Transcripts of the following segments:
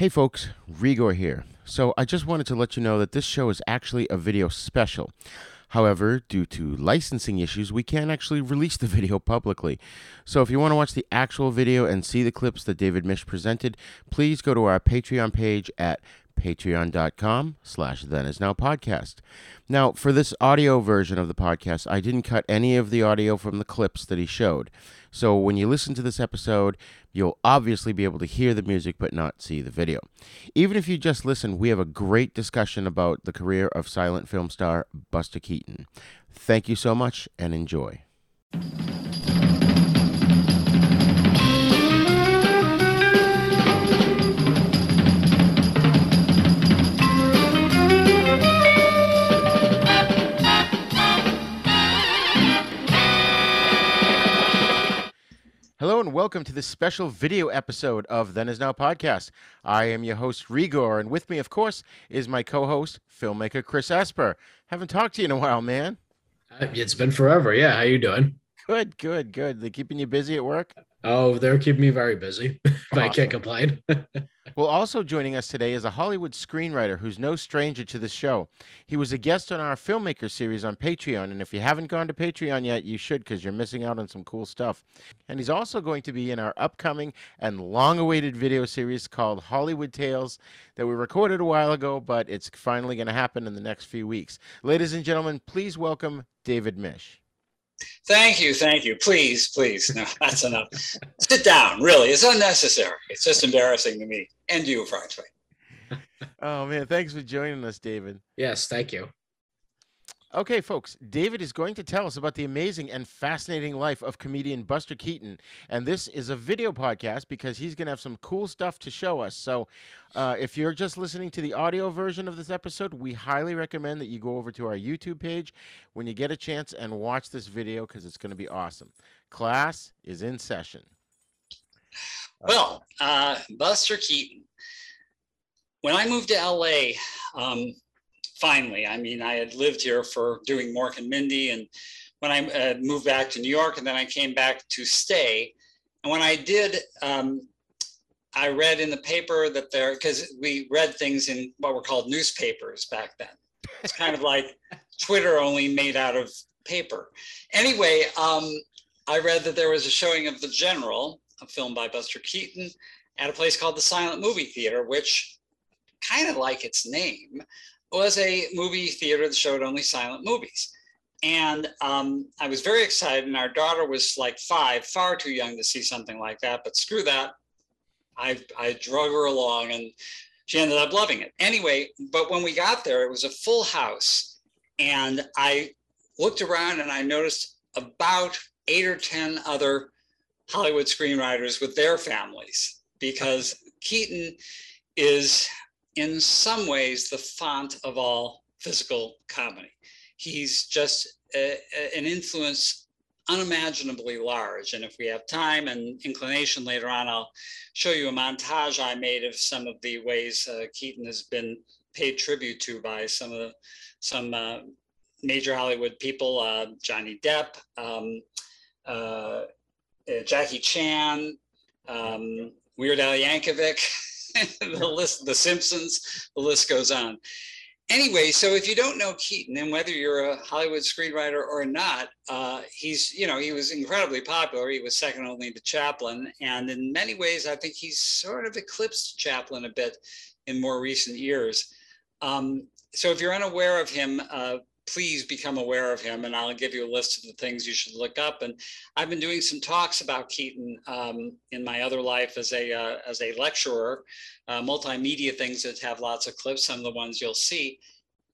Hey folks, Rigor here. So I just wanted to let you know that this show is actually a video special. However, due to licensing issues, we can't actually release the video publicly. So if you want to watch the actual video and see the clips that David Misch presented, please go to our Patreon page at patreon.com slash then is now podcast. Now for this audio version of the podcast i didn't cut any of the audio from the clips that he showed. So when you listen to this episode you'll obviously be able to hear the music but not see the video. Even if you just listen we have a great discussion about the career of silent film star buster keaton. Thank you so much and enjoy Hello and welcome to this special video episode of Then Is Now podcast. I am your host Rigor, and with me, of course, is my co-host, filmmaker Chris Asper. Haven't talked to you in a while, man. It's been forever. Yeah, how you doing? Good, good, good. They keeping you busy at work? Oh, they're keeping me very busy. I can't complain. well, also joining us today is a Hollywood screenwriter who's no stranger to the show. He was a guest on our filmmaker series on Patreon, and if you haven't gone to Patreon yet, you should because you're missing out on some cool stuff. And he's also going to be in our upcoming and long-awaited video series called Hollywood Tales that we recorded a while ago, but it's finally going to happen in the next few weeks. Ladies and gentlemen, please welcome David Misch. Thank you, thank you. Please, please. No, that's enough. Sit down, really. It's unnecessary. It's just embarrassing to me and you, frankly. oh, man. Thanks for joining us, David. Yes, thank you. Okay, folks, David is going to tell us about the amazing and fascinating life of comedian Buster Keaton. And this is a video podcast because he's going to have some cool stuff to show us. So uh, if you're just listening to the audio version of this episode, we highly recommend that you go over to our YouTube page when you get a chance and watch this video because it's going to be awesome. Class is in session. Well, uh, Buster Keaton. When I moved to LA, um, finally. I mean, I had lived here for doing Mork and Mindy, and when I uh, moved back to New York, and then I came back to stay. And when I did, um, I read in the paper that there, because we read things in what were called newspapers back then. It's kind of like Twitter only made out of paper. Anyway, um, I read that there was a showing of The General, a film by Buster Keaton, at a place called the Silent Movie Theater, which kind of like its name, was a movie theater that showed only silent movies. And um, I was very excited. And our daughter was like five, far too young to see something like that. But screw that. I, I drug her along and she ended up loving it. Anyway, but when we got there, it was a full house. And I looked around and I noticed about eight or 10 other Hollywood screenwriters with their families because Keaton is in some ways the font of all physical comedy. He's just a, a, an influence unimaginably large. And if we have time and inclination later on, I'll show you a montage I made of some of the ways uh, Keaton has been paid tribute to by some of the some uh, major Hollywood people, uh, Johnny Depp, um, uh, uh, Jackie Chan, um, Weird Al Yankovic. the list, The Simpsons, the list goes on. Anyway, so if you don't know Keaton, and whether you're a Hollywood screenwriter or not, uh, he's you know he was incredibly popular. He was second only to Chaplin, and in many ways, I think he's sort of eclipsed Chaplin a bit in more recent years. Um, so if you're unaware of him, uh, please become aware of him and I'll give you a list of the things you should look up. And I've been doing some talks about Keaton um, in my other life as a, uh, as a lecturer, uh, multimedia things that have lots of clips, some of the ones you'll see.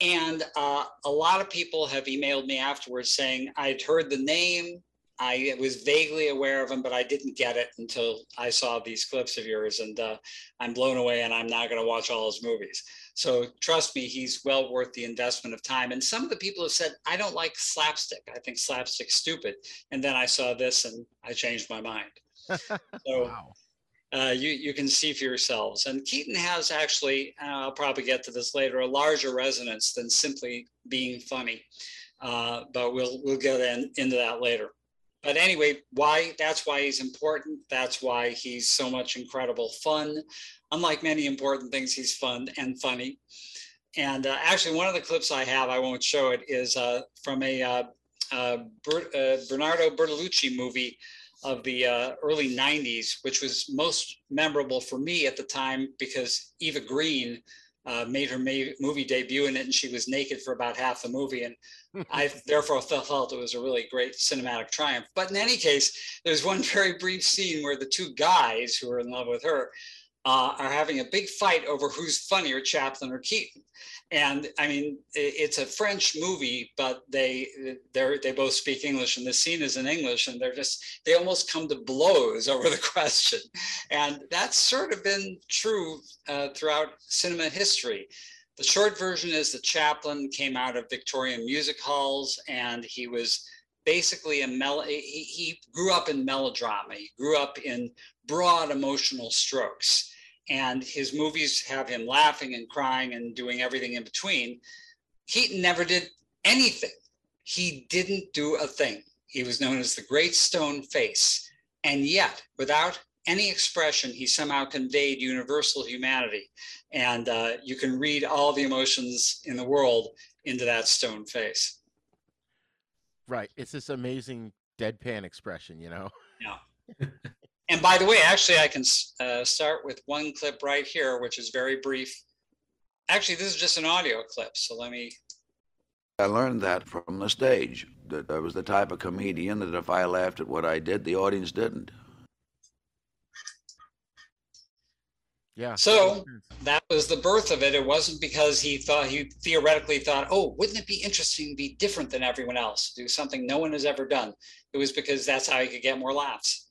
And uh, a lot of people have emailed me afterwards saying, I'd heard the name, I was vaguely aware of him, but I didn't get it until I saw these clips of yours, and uh, I'm blown away. And I'm now going to watch all his movies. So trust me, he's well worth the investment of time. And some of the people have said, I don't like slapstick. I think slapstick's stupid. And then I saw this, and I changed my mind. so. Wow. Uh, you, you can see for yourselves. And Keaton has actually, uh, I'll probably get to this later, a larger resonance than simply being funny. Uh, but we'll we'll get in, into that later. But anyway, why? That's why he's important. That's why he's so much incredible fun. Unlike many important things, he's fun and funny. And uh, actually, one of the clips I have, I won't show it, is uh, from a uh, uh uh, Bernardo Bertolucci movie of the uh, early 90s, which was most memorable for me at the time because Eva Green uh, made her ma- movie debut in it and she was naked for about half the movie. And I therefore felt it was a really great cinematic triumph. But in any case, there's one very brief scene where the two guys who are in love with her uh, are having a big fight over who's funnier, Chaplin or Keaton. And I mean, it's a French movie, but they they they both speak English, and the scene is in English, and they're just they almost come to blows over the question, and that's sort of been true uh, throughout cinema history. The short version is that Chaplin came out of Victorian music halls, and he was basically a mel. He, he grew up in melodrama. He grew up in broad emotional strokes and his movies have him laughing and crying and doing everything in between. Keaton never did anything. He didn't do a thing. He was known as the Great Stone Face. And yet, without any expression, he somehow conveyed universal humanity. And uh, you can read all the emotions in the world into that stone face. Right. It's this amazing deadpan expression, you know? Yeah. And by the way, actually, I can uh, start with one clip right here, which is very brief. Actually, this is just an audio clip. So let me. I learned that from the stage, that I was the type of comedian that if I laughed at what I did, the audience didn't. Yeah. So that was the birth of it. It wasn't because he thought he theoretically thought, oh, wouldn't it be interesting to be different than everyone else, do something no one has ever done. It was because that's how he could get more laughs.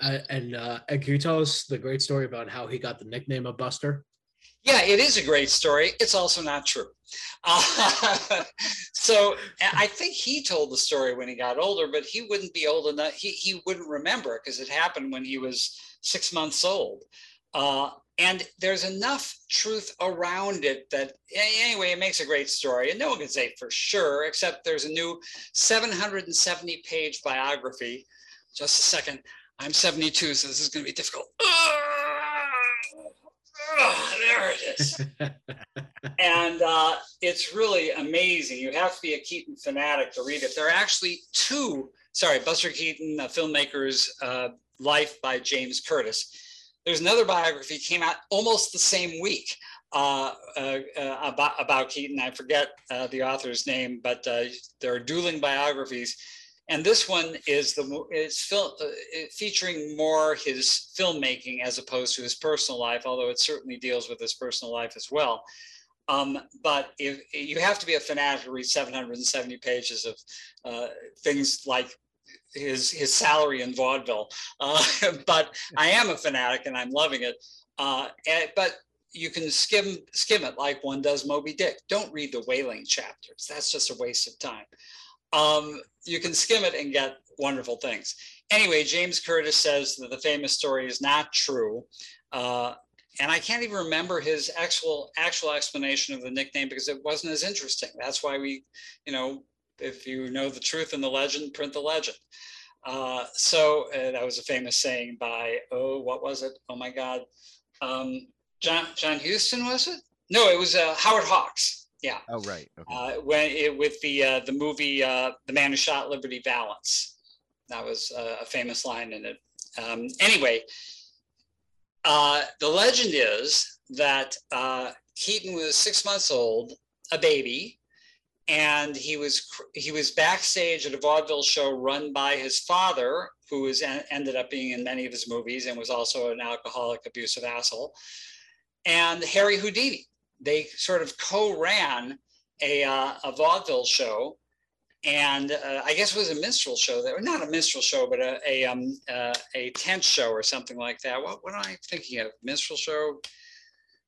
Uh, and uh, and can you tell us the great story about how he got the nickname of Buster? Yeah, it is a great story. It's also not true. Uh, so I think he told the story when he got older, but he wouldn't be old enough. He, he wouldn't remember because it happened when he was six months old. Uh, and there's enough truth around it that anyway, it makes a great story. And no one can say for sure, except there's a new 770 page biography. Just a second I'm 72, so this is going to be difficult. there it is. and uh, it's really amazing. You have to be a Keaton fanatic to read it. There are actually two, sorry, Buster Keaton, a filmmaker's uh, life by James Curtis. There's another biography came out almost the same week uh, uh, uh about, about Keaton. I forget uh, the author's name, but uh, there are dueling biographies and this one is the it's fil- uh, featuring more his filmmaking as opposed to his personal life, although it certainly deals with his personal life as well. Um, but if you have to be a fanatic to read 770 pages of uh, things like his his salary in vaudeville. Uh, but I am a fanatic and I'm loving it. Uh, and, but you can skim skim it like one does Moby Dick. Don't read the whaling chapters. That's just a waste of time um, you can skim it and get wonderful things. Anyway, James Curtis says that the famous story is not true. Uh, and I can't even remember his actual actual explanation of the nickname because it wasn't as interesting. That's why we, you know, if you know the truth in the legend, print the legend. Uh, so uh, that was a famous saying by oh, what was it? Oh my God, um, John John Huston was it? No, it was uh, Howard Hawks. Yeah. Oh right. Okay. Uh, when it, with the uh, the movie uh, "The Man Who Shot Liberty Valance," that was a famous line in it. Um, anyway, uh, the legend is that uh, Keaton was six months old, a baby, and he was he was backstage at a vaudeville show run by his father, who was ended up being in many of his movies and was also an alcoholic, abusive asshole, and Harry Houdini they sort of co-ran a, uh, a vaudeville show and uh, I guess it was a minstrel show that, not a minstrel show, but a a, um, uh, a tent show or something like that. What what am I thinking of? Minstrel show.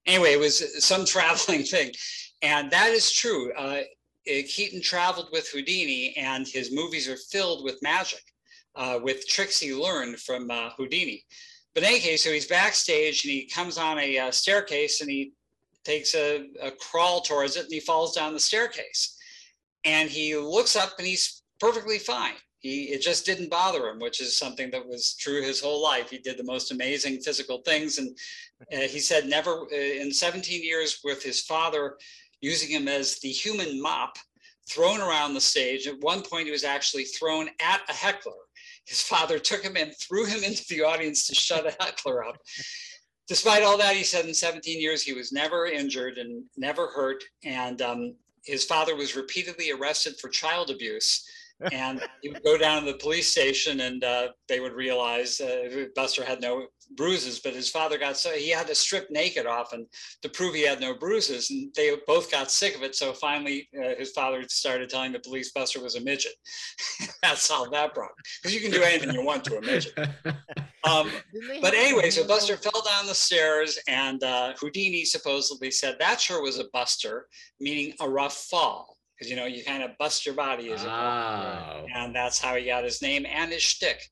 Anyway, it was some traveling thing, and that is true. Uh, Keaton traveled with Houdini, and his movies are filled with magic, uh, with tricks he learned from uh, Houdini. But in any case, so he's backstage and he comes on a uh, staircase and he takes a, a crawl towards it and he falls down the staircase. And he looks up and he's perfectly fine. He it just didn't bother him, which is something that was true his whole life. He did the most amazing physical things, and uh, he said never uh, in 17 years with his father using him as the human mop thrown around the stage. At one point, he was actually thrown at a heckler. His father took him and threw him into the audience to shut a heckler up. Despite all that, he said in 17 years he was never injured and never hurt. And um, his father was repeatedly arrested for child abuse and he would go down to the police station and uh, they would realize uh, Buster had no bruises, but his father got so he had to strip naked off and to prove he had no bruises, and they both got sick of it. So finally, uh, his father started telling the police Buster was a midget. that solved that problem because you can do anything you want to a midget. Um, but anyway, so Buster fell down the stairs, and uh, Houdini supposedly said that sure was a Buster, meaning a rough fall because you know you kind of bust your body as wow. and that's how he got his name and his shtick.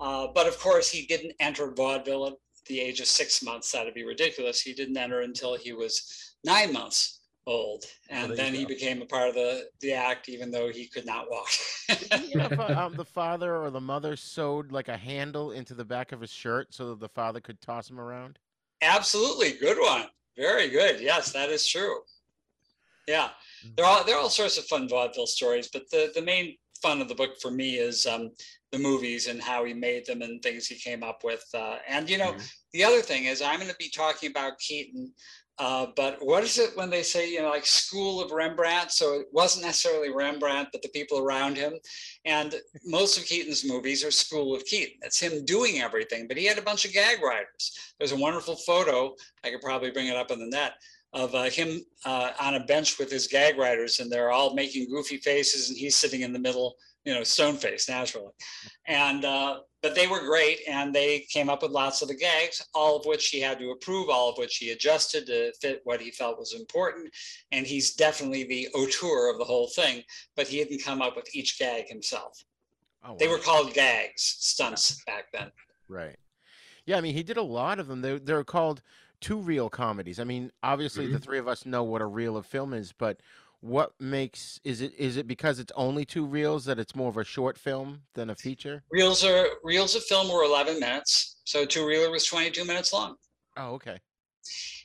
Uh, but of course, he didn't enter vaudeville at the age of six months. That'd be ridiculous. He didn't enter until he was nine months old, and there then you he became a part of the the act, even though he could not walk. Did he have, um, the father or the mother sewed like a handle into the back of his shirt so that the father could toss him around? Absolutely, good one. Very good. Yes, that is true. Yeah, there are there are all sorts of fun vaudeville stories, but the the main fun of the book for me is um, the movies and how he made them and things he came up with. Uh, and you know, Mhm. the other thing is I'm going to be talking about Keaton. Uh, but what is it when they say, you know, like school of Rembrandt? So it wasn't necessarily Rembrandt, but the people around him. And most of Keaton's movies are school of Keaton. It's him doing everything, but he had a bunch of gag writers. There's a wonderful photo, I could probably bring it up on the net, of uh, him uh, on a bench with his gag writers, and they're all making goofy faces, and he's sitting in the middle, you know, stone face naturally. And uh, but they were great, and they came up with lots of the gags, all of which he had to approve, all of which he adjusted to fit what he felt was important. And he's definitely the auteur of the whole thing, but he didn't come up with each gag himself. Oh, They were called gags, stunts back then. Right. Yeah, I mean, he did a lot of them. They they're called two reel comedies. I mean, obviously the three of us know what a reel of film is, but what makes is it is it because it's only two reels that it's more of a short film than a feature? Reels are reels of film were 11 minutes, so two reeler was 22 minutes long. Oh, okay.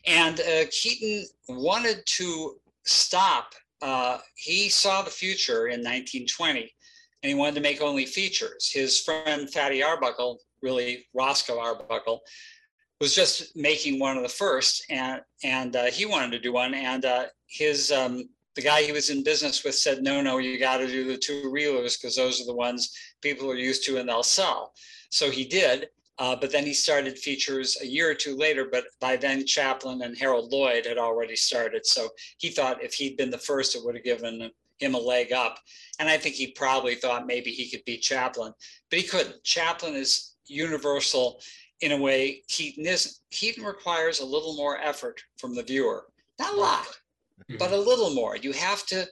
And uh, Keaton wanted to stop. Uh, he saw the future in 1920 and he wanted to make only features. His friend Fatty Arbuckle, really Roscoe Arbuckle, was just making one of the first, and and uh, he wanted to do one. And uh, his um, the guy he was in business with said, "No, no, you got to do the two reelers because those are the ones people are used to and they'll sell." So he did. Uh, but then he started features a year or two later. But by then, Chaplin and Harold Lloyd had already started. So he thought if he'd been the first, it would have given him a leg up. And I think he probably thought maybe he could beat Chaplin, but he couldn't. Chaplin is universal in a way Keaton isn't. Keaton requires a little more effort from the viewer. Not a lot, but a mm-hmm. little more. You have to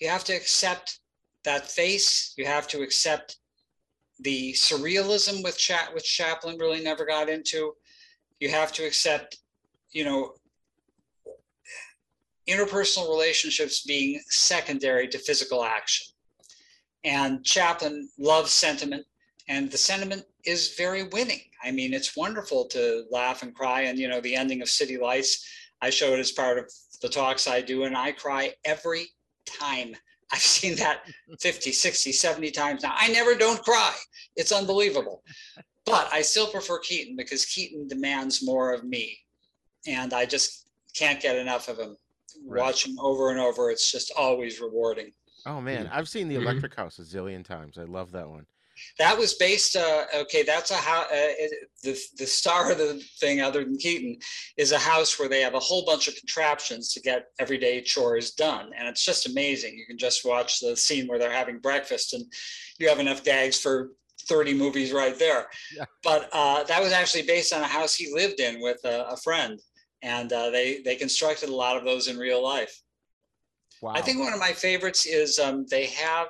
you have to accept that face. You have to accept the surrealism with chat which Chaplin really never got into. You have to accept, you know, interpersonal relationships being secondary to physical action. And Chaplin loves sentiment, and the sentiment is very winning. I mean, it's wonderful to laugh and cry. And, you know, the ending of City Lights, I show it as part of the talks I do, and I cry every time. I've seen that 50, 60, 70 times now. I never don't cry. It's unbelievable. But I still prefer Keaton because Keaton demands more of me. And I just can't get enough of him. Right. Watch him over and over. It's just always rewarding. Oh man, I've seen the Mhm. Electric House a zillion times. I love that one. That was based. Uh, okay, that's a how uh, it, the the star of the thing, other than Keaton, is a house where they have a whole bunch of contraptions to get everyday chores done, and it's just amazing. You can just watch the scene where they're having breakfast, and you have enough gags for thirty movies right there. Yeah. But uh, that was actually based on a house he lived in with a, a friend, and uh, they they constructed a lot of those in real life. Wow. I think one of my favorites is um, they have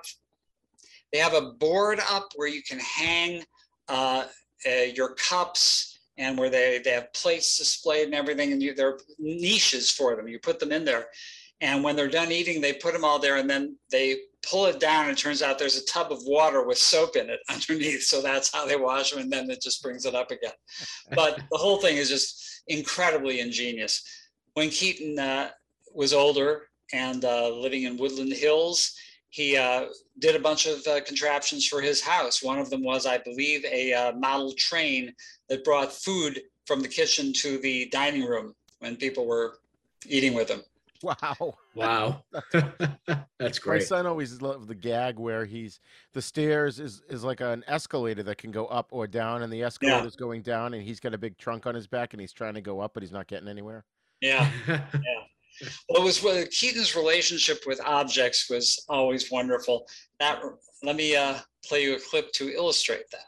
they have a board up where you can hang uh, uh, your cups and where they, they have plates displayed and everything and you, there are niches for them you put them in there And when they're done eating, they put them all there and then they pull it down. And it turns out there's a tub of water with soap in it underneath. So that's how they wash them. And then it just brings it up again. But the whole thing is just incredibly ingenious. When Keaton uh, was older and uh, living in Woodland Hills, he uh, did a bunch of uh, contraptions for his house. One of them was, I believe, a uh, model train that brought food from the kitchen to the dining room when people were eating with him. Wow. Wow. That's great. My great. son always loved the gag where he's the stairs is is like an escalator that can go up or down, and the escalator's going down, and he's got a big trunk on his back, and he's trying to go up, but he's not getting anywhere. Yeah. yeah. Well, it was well, Keaton's relationship with objects was always wonderful. That let me uh, play you a clip to illustrate that.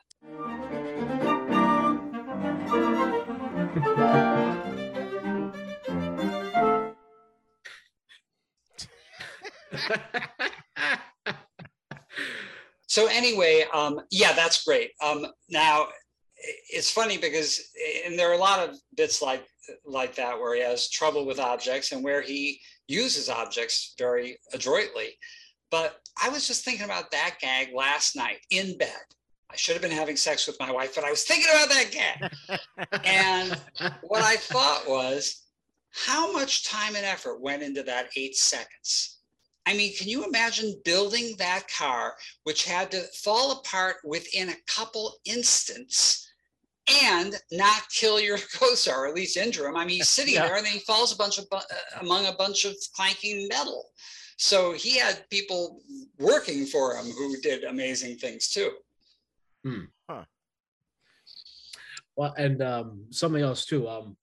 So anyway, um, yeah, that's great. Um, now it's funny because and there are a lot of bits like like that where he has trouble with objects and where he uses objects very adroitly. But I was just thinking about that gag last night in bed. I should have been having sex with my wife, but I was thinking about that gag. And what I thought was, how much time and effort went into that eight seconds? I mean, can you imagine building that car, which had to fall apart within a couple instants and not kill your co-star, or at least injure him? I mean, he's sitting Yeah. there and then he falls a bunch of bu- uh, among a bunch of clanking metal. So he had people working for him who did amazing things too. Hmm. Huh. Well, and um, something else too. Um,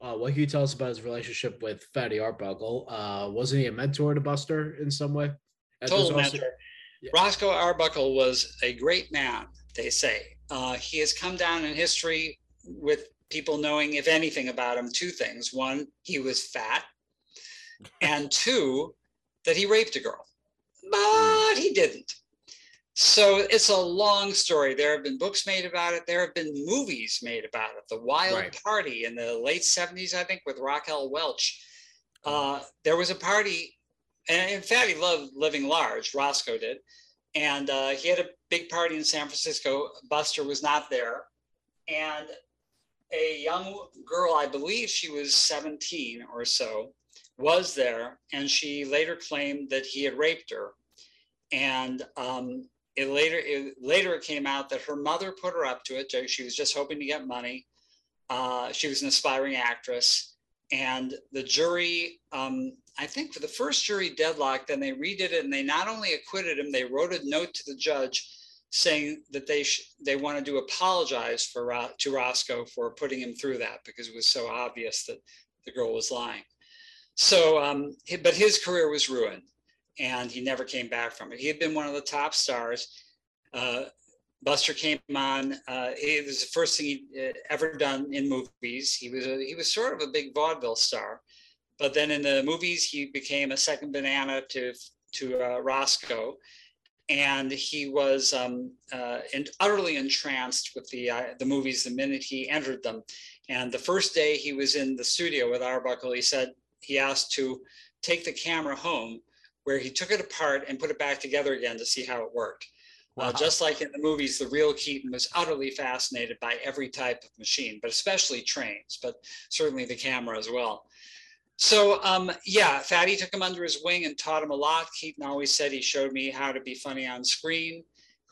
uh, what can you tell us about his relationship with Fatty Arbuckle? Uh, wasn't he a mentor to Buster in some way? And there's Total also- mentor. Yeah. Roscoe Arbuckle was a great man, they say. Uh, he has come down in history with people knowing, if anything, about him two things. One, he was fat, and two, that he raped a girl. But he didn't. So it's a long story. There have been books made about it. There have been movies made about it. The Wild Right. Party in the late 70s, I think, with Raquel Welch. Uh, there was a party, and in fact, he loved living large. Roscoe did, and uh, he had a big party in San Francisco. Buster was not there, and a young girl, I believe she was 17 or so, was there, and she later claimed that he had raped her. And um, it later, it, later it came out that her mother put her up to it. She was just hoping to get money. Uh, she was an aspiring actress, and the jury, um, I think for the first jury deadlock, then they redid it, and they not only acquitted him, they wrote a note to the judge saying that they sh- they wanted to apologize for Ro- to Roscoe for putting him through that because it was so obvious that the girl was lying. So, um, but his career was ruined, and he never came back from it. He had been one of the top stars. Uh, Buster came on. Uh, it was the first thing he uh, ever done in movies. He was a, he was sort of a big vaudeville star, but then in the movies he became a second banana to to uh, Roscoe, and he was um, uh, utterly entranced with the uh, the movies the minute he entered them. And the first day he was in the studio with Arbuckle, he said he asked to take the camera home, where he took it apart and put it back together again to see how it worked. Uh, just like in the movies, the real Keaton was utterly fascinated by every type of machine, but especially trains, but certainly the camera as well. So um, yeah, Fatty took him under his wing and taught him a lot. Keaton always said he showed me how to be funny on screen,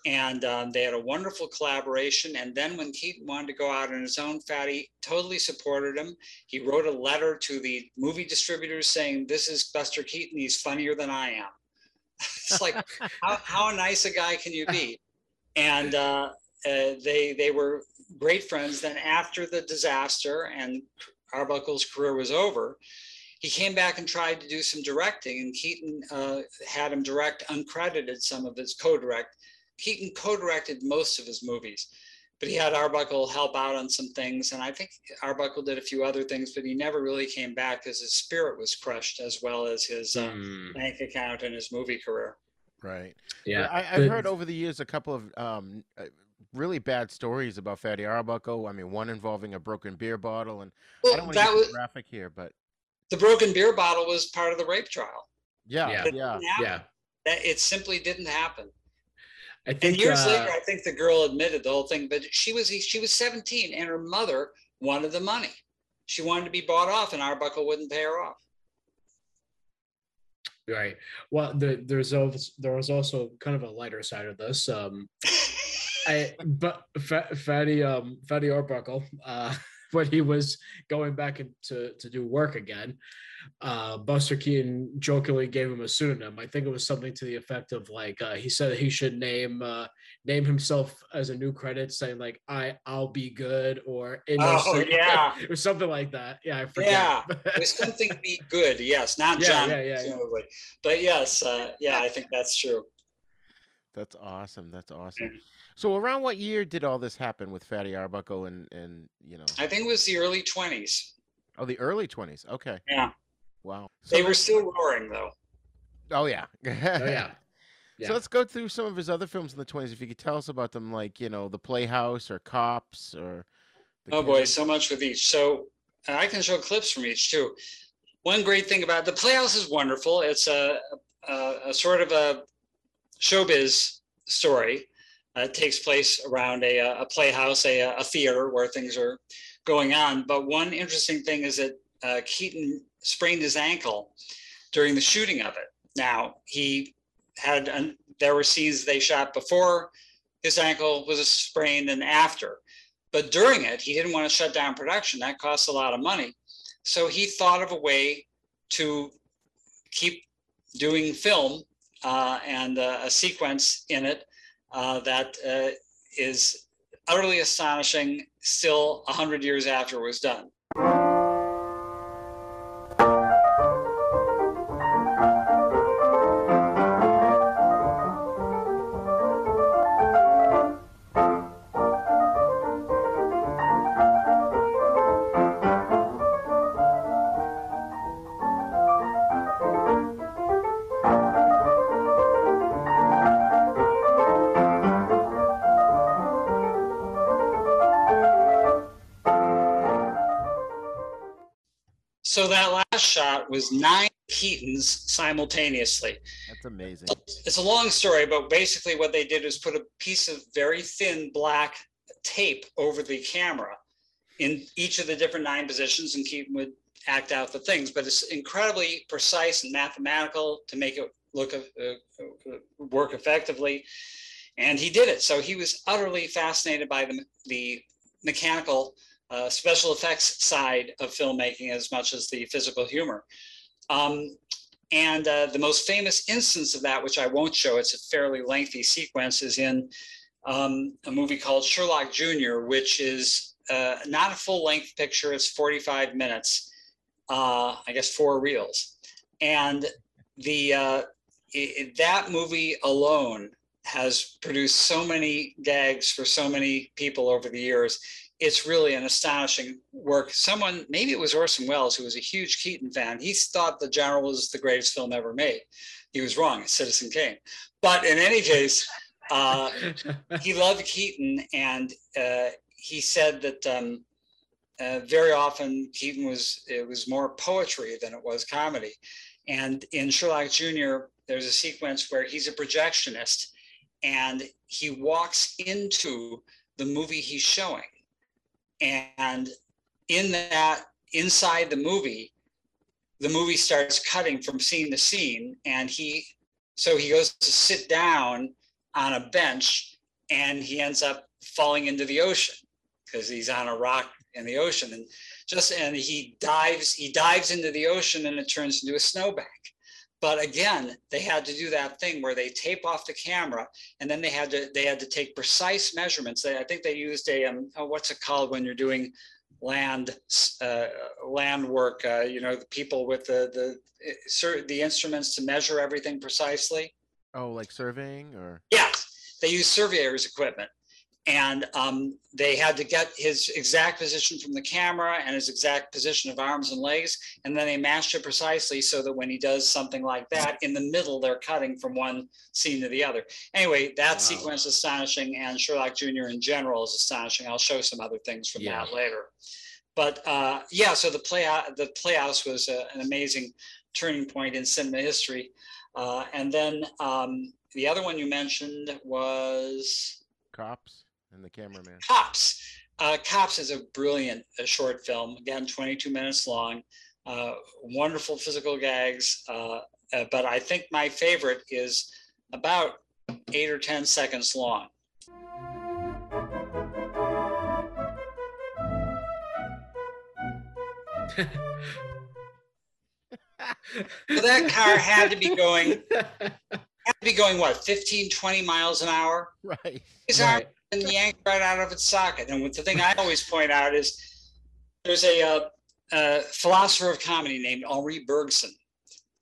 and um, they had a wonderful collaboration. And then when Keaton wanted to go out on his own, Fatty totally supported him. He wrote a letter to the movie distributors saying, "This is Buster Keaton. He's funnier than I am." it's like how, how nice a guy can you be? And uh, uh, they they were great friends. Then after the disaster and Arbuckle's career was over, he came back and tried to do some directing, and Keaton uh, had him direct uncredited some of his co-direct. Keaton co-directed most of his movies, but he had Arbuckle help out on some things, and I think Arbuckle did a few other things, but he never really came back because his spirit was crushed as well as his uh, Hmm, bank account and his movie career. Right. yeah, I, I've but- heard over the years a couple of um, uh, really bad stories about Fatty Arbuckle. I mean, one involving a broken beer bottle, and I don't want to get was graphic here, but the broken beer bottle was part of the rape trial. Yeah, Yeah. Yeah. Yeah. That it simply didn't happen. I And think years uh, later, I think the girl admitted the whole thing, but she was she was 17 and her mother wanted the money. She wanted to be bought off, and Arbuckle wouldn't pay her off. Right. Well, the, there's always, there was also kind of a lighter side of this. Um, I but Fa- Fatty um Fatty Arbuckle uh when he was going back into to do work again, uh Buster Keaton jokingly gave him a pseudonym. I think it was something to the effect of like uh, he said he should name uh name himself as a new credit saying like I I'll be good or innocent. yeah. or something like that. Yeah, I forget. Yeah. There's something be good, yes, not Yeah, John, yeah, yeah, yeah. but yes, uh, yeah, I think that's true. That's awesome. That's awesome. So around what year did all this happen with Fatty Arbuckle and and you know? I think it was the early 20s. Oh, the early twenties. Okay. Yeah, Wow. they were still roaring though. Oh yeah. oh yeah. So let's go through some of his other films in the twenties. If you could tell us about them, like you know, The Playhouse or Cops or. The Oh boy, so much with each. So I can show clips from each too. One great thing about the Playhouse is wonderful. It's a, a, a sort of a showbiz story. Uh, it takes place around a, a playhouse, a, a theater where things are going on. But one interesting thing is that uh, Keaton sprained his ankle during the shooting of it. Now he had an, there were scenes they shot before his ankle was sprained and after. But during it, he didn't want to shut down production. That costs a lot of money. So he thought of a way to keep doing film uh, and uh, a sequence in it uh, that uh, is utterly astonishing still 100 years after it was done. Simultaneously. That's amazing. It's a long story, but basically what they did is put a piece of very thin black tape over the camera in each of the different nine positions, and Keaton would act out the things. But it's incredibly precise and mathematical to make it look uh, uh, work effectively, and he did it. So he was utterly fascinated by the the mechanical uh, special effects side of filmmaking as much as the physical humor. Um, and uh, the most famous instance of that, which I won't show, it's a fairly lengthy sequence, is in um, a movie called Sherlock Jr., which is uh, not a full length picture, it's 45 minutes, uh, I guess four reels. And the uh, i- that movie alone has produced so many gags for so many people over the years it's really an astonishing work. Someone, maybe it was Orson Welles, who was a huge Keaton fan. He thought The General was the greatest film ever made. He was wrong. It's Citizen Kane. But in any case, uh, he loved Keaton, and uh, he said that um, uh, very often Keaton was it was more poetry than it was comedy. And in Sherlock Jr., there's a sequence where he's a projectionist, and he walks into the movie he's showing and in that inside the movie the movie starts cutting from scene to scene and he so he goes to sit down on a bench and he ends up falling into the ocean because he's on a rock in the ocean and just and he dives he dives into the ocean and it turns into a snowbank but again they had to do that thing where they tape off the camera and then they had to they had to take precise measurements. They, i think they used a um, oh, what's it called when you're doing land uh, land work uh, you know the people with the the uh, the instruments to measure everything precisely? Oh, like surveying or? Yes. They use surveyors equipment and um, they had to get his exact position from the camera and his exact position of arms and legs and then they matched it precisely so that when he does something like that in the middle they're cutting from one scene to the other anyway that Wow. sequence is astonishing and sherlock jr in general is astonishing i'll show some other things from Yeah. that later but uh, yeah, so the play the Playhouse was a, an amazing turning point in cinema history. Uh, and then um, the other one you mentioned was Cops and the Cameraman. Cops. Uh, Cops is a brilliant uh, short film. Again, 22 minutes long. Uh, wonderful physical gags. Uh, uh, but I think my favorite is about eight or 10 seconds long. so that car had to be going had to be going what 15 20 miles an hour right his arm and yanked right out of its socket and the thing i always point out is there's a, a, uh, a philosopher of comedy named henri bergson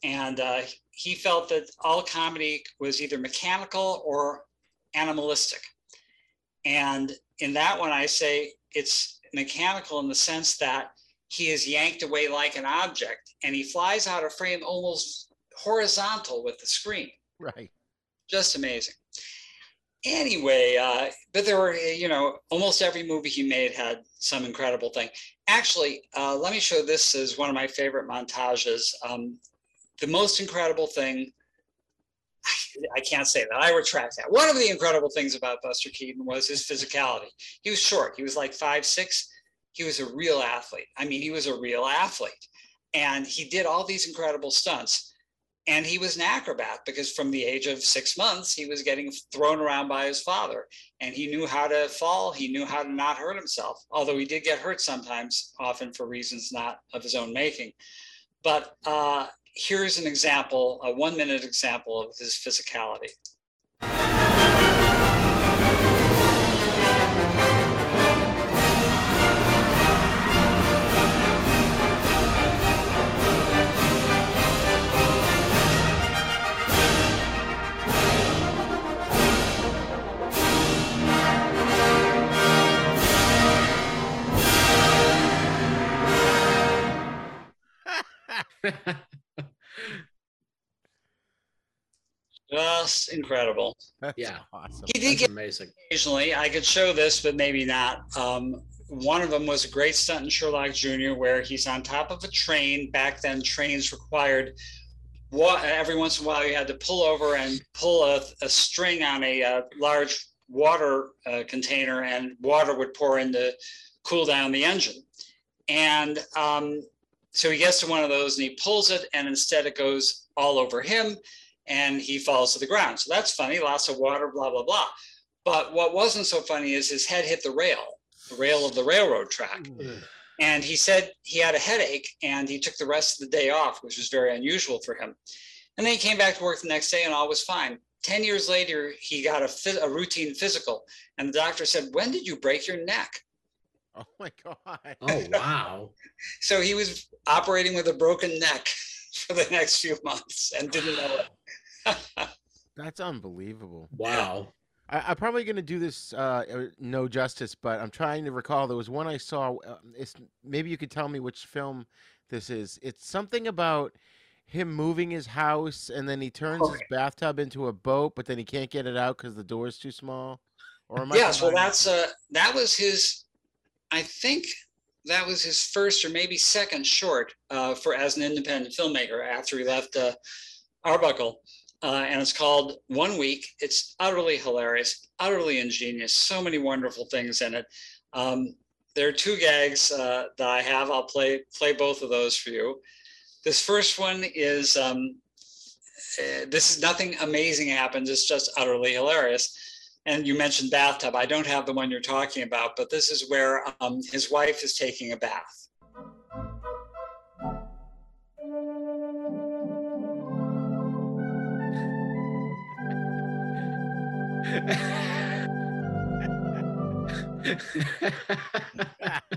and uh, he felt that all comedy was either mechanical or animalistic and in that one i say it's mechanical in the sense that he is yanked away like an object and he flies out of frame almost horizontal with the screen. Right. Just amazing. Anyway, uh, but there were, you know, almost every movie he made had some incredible thing. Actually, uh, let me show this as one of my favorite montages. Um, the most incredible thing, I can't say that. I retract that. One of the incredible things about Buster Keaton was his physicality. He was short. He was like five six he was a real athlete. I mean, he was a real athlete. And he did all these incredible stunts. And he was an acrobat because from the age of six months, he was getting thrown around by his father. And he knew how to fall. He knew how to not hurt himself, although he did get hurt sometimes, often for reasons not of his own making. But uh, here's an example, a one minute example of his physicality. Just incredible. That's yeah, awesome. He did That's get amazing. Occasionally, I could show this, but maybe not. Um, one of them was a great stunt in Sherlock Jr., where he's on top of a train. Back then, trains required what every once in a while you had to pull over and pull a, a string on a, a, uh, large water uh, container, and water would pour in to cool down the engine. And um, so he gets to one of those and he pulls it, and instead it goes all over him and he falls to the ground. So that's funny, lots of water, blah, blah, blah. But what wasn't so funny is his head hit the rail, the rail of the railroad track. Mm. And he said he had a headache and he took the rest of the day off, which was very unusual for him. And then he came back to work the next day and all was fine. 10 years later, he got a, a routine physical. And the doctor said, When did you break your neck? Oh my God. Oh, wow. so he was operating with a broken neck for the next few months and didn't know it. That's unbelievable. Wow. I, am probably going to do this uh, uh, no justice, but I'm trying to recall. There was one I saw. Uh, it's maybe you could tell me which film this is. It's something about him moving his house, and then he turns okay. his bathtub into a boat, but then he can't get it out because the door is too small. Or yes, well, that's uh, that was his. I think that was his first or maybe second short uh, for as an independent filmmaker after he left uh, Arbuckle. Uh, and it's called One Week. It's utterly hilarious, utterly ingenious, so many wonderful things in it. Um, there are two gags uh, that I have. I'll play play both of those for you. This first one is um, uh, this is nothing amazing happens. It's just utterly hilarious and you mentioned bathtub. I don't have the one you're talking about, but this is where um, his wife is taking a bath.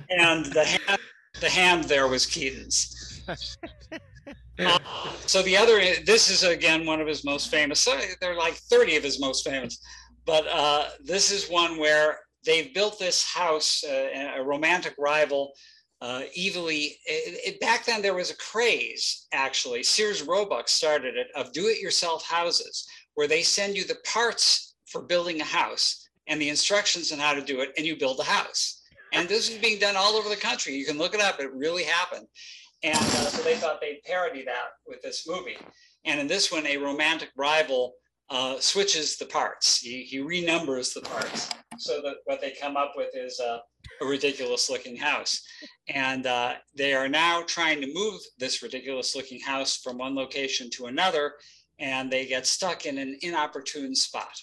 and the hand, the hand there was Keaton's. Uh, so the other, this is again one of his most famous. There are like 30 of his most famous. But uh, this is one where they've built this house, uh, a romantic rival, uh, evilly. It, it, back then, there was a craze, actually. Sears Roebuck started it of do it yourself houses, where they send you the parts for building a house and the instructions on how to do it, and you build a house. and this is being done all over the country. You can look it up; it really happened. And uh, so they thought they'd parody that with this movie. And in this one, a romantic rival uh, switches the parts. He, he renumbers the parts so that what they come up with is a, a ridiculous looking house. And uh, they are now trying to move this ridiculous looking house from one location to another, and they get stuck in an inopportune spot.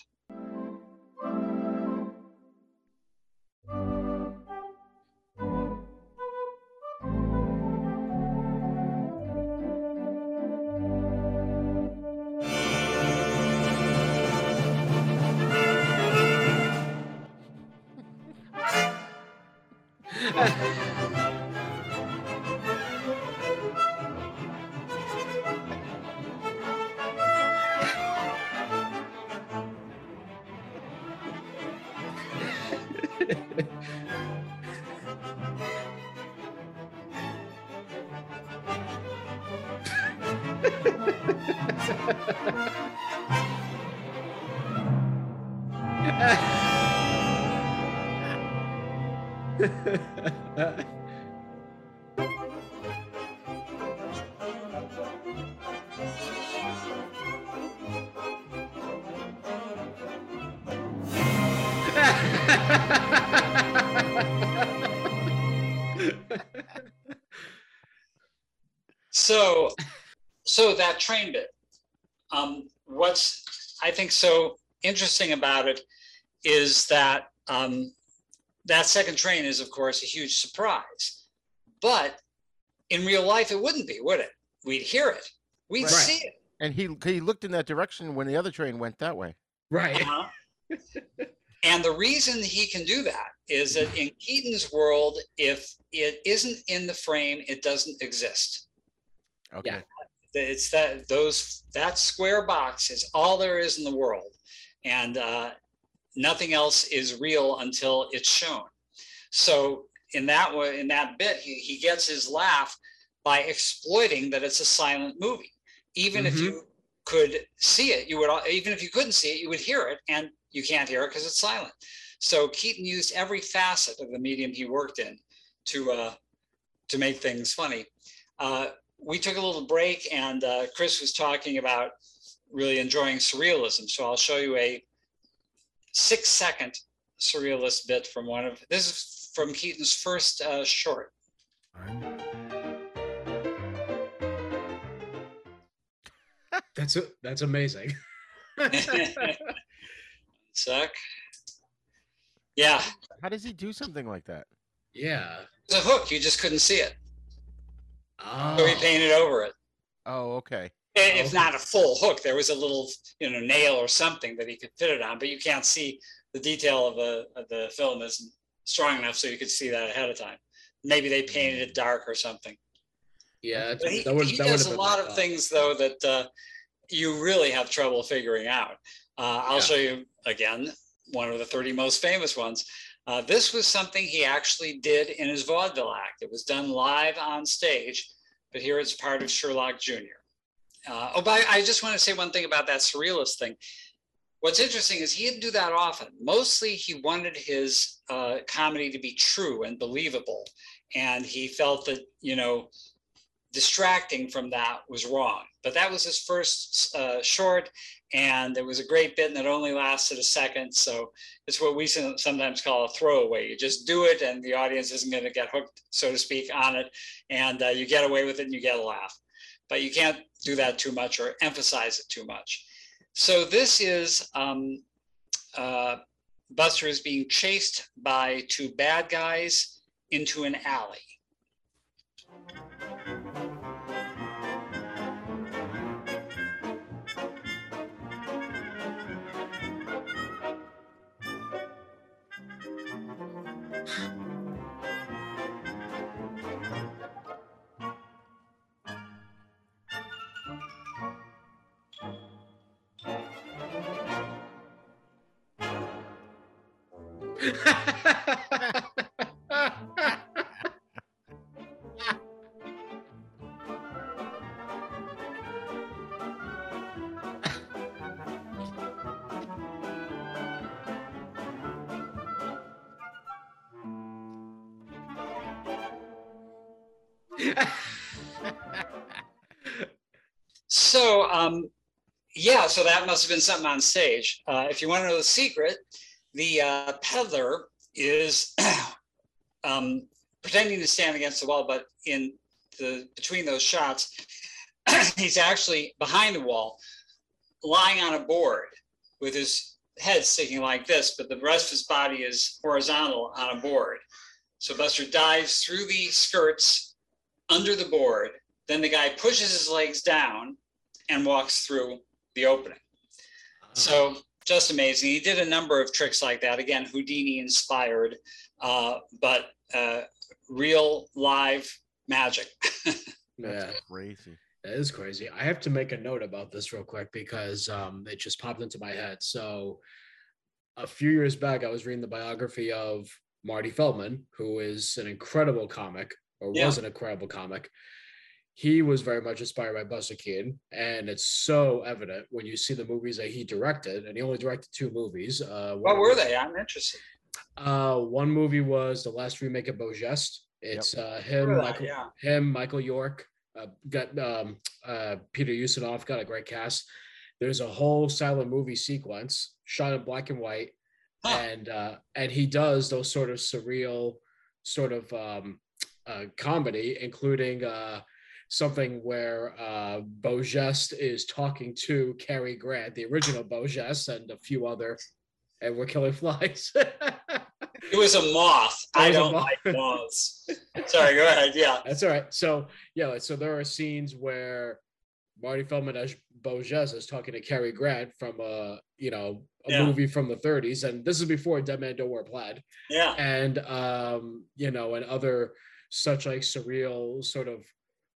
So so that train bit um, what's i think so interesting about it is that um, that second train is of course a huge surprise but in real life it wouldn't be would it we'd hear it we'd Right. see it And he he looked in that direction when the other train went that way. right. Uh-huh. and the reason he can do that is that in Keaton's world, if it isn't in the frame, it doesn't exist. Okay. It's that those that square box is all there is in the world, and uh, nothing else is real until it's shown. So in that way, in that bit, he, he gets his laugh by exploiting that it's a silent movie. Even if Mhm. you could see it, you would al- even if you couldn't see it, you would hear it, and you can't hear it because it's silent. So Keaton used every facet of the medium he worked in to uh, to make things funny. Uh, we took a little break, and uh, Chris was talking about really enjoying surrealism. So I'll show you a six second surrealist bit from one of this is from Keaton's first uh, short. That's that's amazing. Sec. Yeah, How does he do something like that? Yeah. it's a hook. You just couldn't see it, Oh. so he painted over it. Oh, okay. I- If not a full hook, there was a little, you know, nail or something that he could fit it on, but you can't see the detail of the of the film isn't strong enough so you could see that ahead of time. Maybe they painted it dark or something. Yeah. But he, that would, he that does have a been my lot of thought. things though that uh, you really have trouble figuring out. Uh, I'll Yeah. show you again one of the 30 most famous ones. Uh, this was something he actually did in his vaudeville act. It was done live on stage, but here it's part of Sherlock Jr. Uh, oh, but I I just want to say one thing about that surrealist thing. What's interesting is he didn't do that often. Mostly, he wanted his uh, comedy to be true and believable, and he felt that you know distracting from that was wrong. But that was his first uh, short, and it was a great bit, and it only lasted a second. So it's what we sometimes call a throwaway. You just do it, and the audience isn't going to get hooked, so to speak, on it, and uh, you get away with it, and you get a laugh. But you can't do that too much or emphasize it too much. So this is um, uh, Buster is being chased by two bad guys into an alley. That must have been something on stage. Uh, if you want to know the secret, the uh, peddler is um, pretending to stand against the wall, but in the between those shots, he's actually behind the wall, lying on a board with his head sticking like this, but the rest of his body is horizontal on a board. So Buster dives through the skirts under the board. Then the guy pushes his legs down and walks through the opening. So just amazing. He did a number of tricks like that. Again, Houdini inspired, uh, but uh, real live magic. yeah, Crazy. that is crazy. I have to make a note about this real quick because um, it just popped into my head. So, a few years back, I was reading the biography of Marty Feldman, who is an incredible comic or Yeah. was an incredible comic. He was very much inspired by Buster Keaton, and it's so evident when you see the movies that he directed, and he only directed two movies. Uh, what were they? I'm interested. Uh, one movie was the last remake of Beau Geste. It's uh, him, that, Michael, yeah. him, Michael York, uh, got um, uh, Peter Ustinov, got a great cast. There's a whole silent movie sequence shot in black and white, Huh. and uh, and he does those sort of surreal, sort of um, uh, comedy, including uh, something where uh, Beau Geste is talking to Cary Grant, the original Beau Geste, and a few other, and we're killing flies. It was a moth. It I don't moth. like moths. Sorry, go ahead. Yeah. That's all right. So yeah, so there are scenes where Marty Feldman as Beau Geste is talking to Cary Grant from a you know a Yeah. movie from the 30s, and this is before Dead Man Don't Wear Plaid, Yeah. and um you know and other such like surreal sort of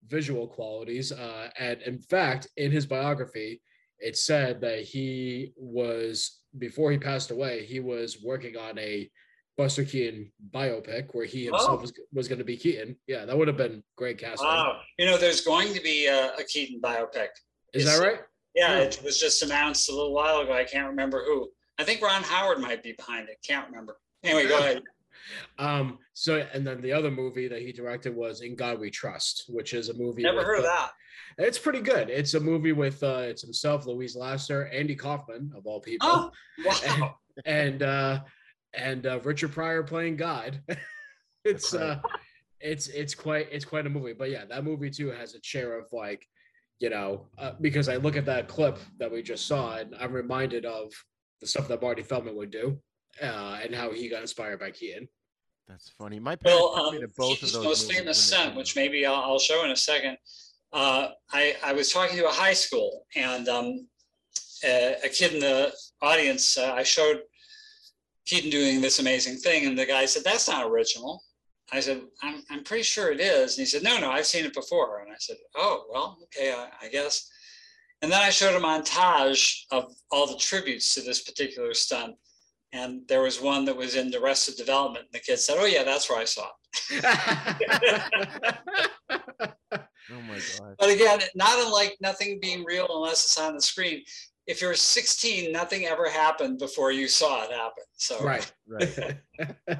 visual qualities. Uh, and in fact, in his biography, it said that he was before he passed away, he was working on a Buster Keaton biopic where he himself Oh. was, was going to be Keaton. Yeah, that would have been great casting. Wow. You know, there's going to be a, a Keaton biopic. Is It's- that right? Yeah, Hmm. it was just announced a little while ago. I can't remember who. I think Ron Howard might be behind it. Can't remember. Anyway, go ahead. Um, so and then the other movie that he directed was In God We Trust, which is a movie. Never with, heard of uh, that. It's pretty good. It's a movie with uh it's himself, Louise Lasser, Andy Kaufman, of all people. Oh, wow. and uh and uh Richard Pryor playing God. it's uh it's it's quite it's quite a movie. But yeah, that movie too has a chair of like, you know, uh, because I look at that clip that we just saw and I'm reminded of the stuff that Marty Feldman would do, uh, and how he got inspired by Keaton. That's funny. My parents Well, took um, me to both of those most movies famous when they which maybe I'll, I'll show in a second. Uh, I, I was talking to a high school and um, a, a kid in the audience, uh, I showed Keaton doing this amazing thing, and the guy said, That's not original. I said, I'm, I'm pretty sure it is. And he said, No, no, I've seen it before. And I said, Oh, well, okay, I, I guess. And then I showed a montage of all the tributes to this particular stunt. And there was one that was in Arrested Development. And the kid said, Oh, yeah, that's where I saw it. Oh my god. But again, not unlike nothing being real unless it's on the screen. If you're 16, nothing ever happened before you saw it happen. So right. Right.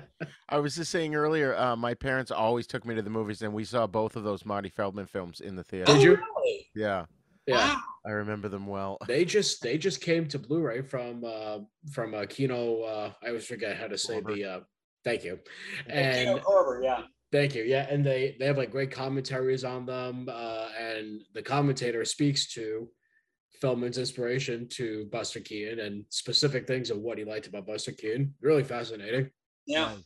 I was just saying earlier, uh, my parents always took me to the movies, and we saw both of those Marty Feldman films in the theater. Oh, Did you? really? Yeah, Yeah. Wow. I remember them well. They just they just came to Blu-ray from uh from uh Kino uh I always forget how to say Lorber. the uh thank you. And And Lorber, yeah. thank you. Yeah, and they they have like great commentaries on them uh and the commentator speaks to Feldman's inspiration to Buster Keaton and specific things of what he liked about Buster Keaton. Really fascinating. Yeah. Nice.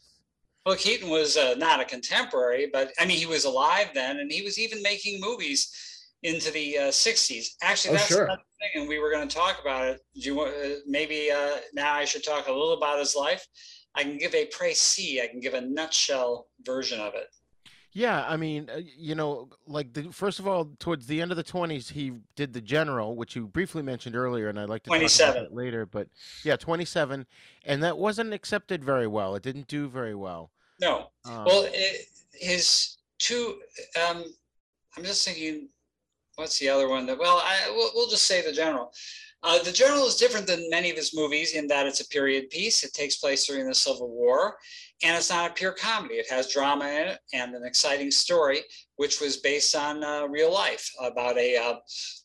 Well, Keaton was uh, not a contemporary, but I mean, he was alive then, and he was even making movies into the uh, 60s. Actually, Oh, that's sure. another thing, and we were going to talk about it. Do you want, uh, maybe uh, now I should talk a little about his life? I can give a précis, I can give a nutshell version of it. Yeah, I mean, uh, you know, like the first of all, towards the end of the twenties, he did the General, which you briefly mentioned earlier, and I'd like to talk about 27. that later. But yeah, twenty-seven, and that wasn't accepted very well. It didn't do very well. No, Um, Well, it, his two, um, I'm just thinking, what's the other one that? Well, I we'll, we'll just say the general. Uh, the General is different than many of his movies in that it's a period piece. It takes place during the Civil War, and it's not a pure comedy. It has drama in it and an exciting story, which was based on uh, real life about a uh,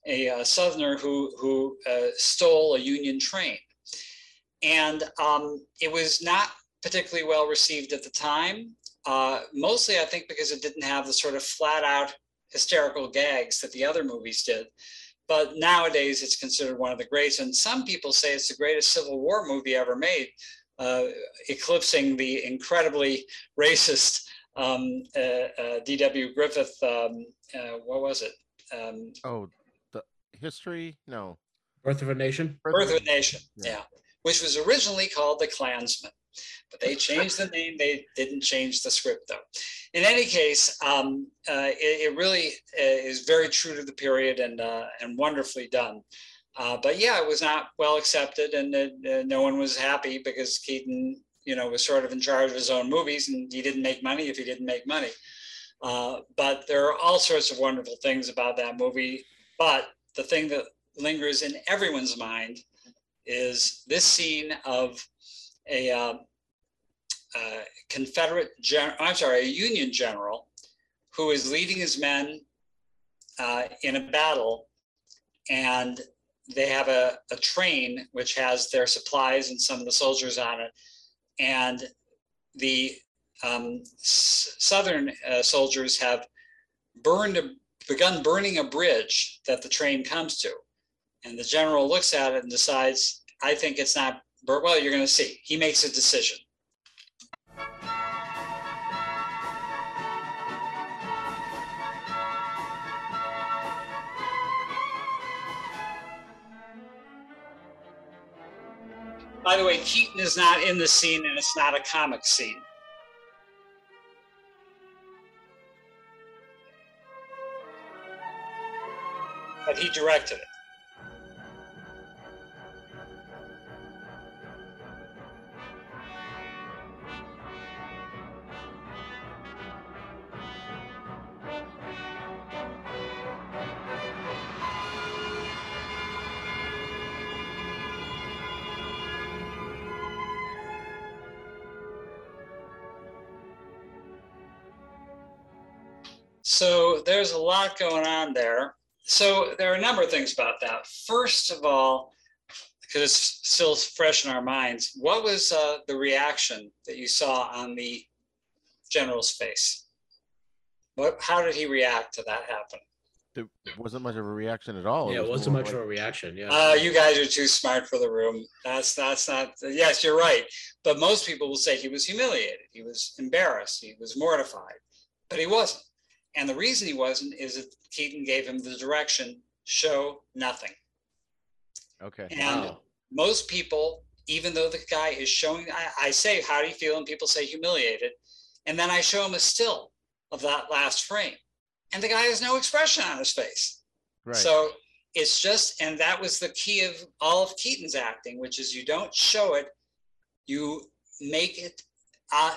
a, uh, Southerner who who uh, stole a Union train, and um, it was not particularly well received at the time. Uh, mostly, I think, because it didn't have the sort of flat out hysterical gags that the other movies did but nowadays it's considered one of the greats. And some people say it's the greatest Civil War movie ever made, uh, eclipsing the incredibly racist um, uh, uh, D.W. Griffith. Um, uh, what was it? Um, oh, the history? No. Birth of a Nation. Birth, of a Nation. Yeah. yeah. which was originally called The Clansman but they changed the name. They didn't change the script though. In any case, um, uh, it, it, really uh, is very true to the period and uh, and wonderfully done. Uh, but yeah, it was not well accepted, and uh, no one was happy because Keaton, you know, was sort of in charge of his own movies, and he didn't make money if he didn't make money. Uh, but there are all sorts of wonderful things about that movie. But the thing that lingers in everyone's mind is this scene of a uh, Confederate general, I'm sorry, a Union general who is leading his men uh, in a battle, and they have a, a train which has their supplies and some of the soldiers on it, and the um, Southern uh, soldiers have burned a, begun burning a bridge that the train comes to, and the general looks at it and decides, I think it's not well, you're going to see. He makes a decision. By the way, Keaton is not in the scene and it's not a comic scene. But he directed it. So there's a lot going on there. So there are a number of things about that. First of all, because it's still fresh in our minds, what was uh, the reaction that you saw on the general's face? What, how did he react to that happen? There wasn't much of a reaction at all. Yeah, it, was not much like... of a reaction. Yeah. Uh, you guys are too smart for the room. That's that's not. Yes, you're right. But most people will say he was humiliated. He was embarrassed. He was mortified. But he wasn't. And the reason he wasn't is that Keaton gave him the direction show nothing. Okay. And wow. most people, even though the guy is showing, I, I, say, How do you feel? And people say humiliated. And then I show him a still of that last frame. And the guy has no expression on his face. Right. So it's just, and that was the key of all of Keaton's acting, which is you don't show it, you make it. Uh,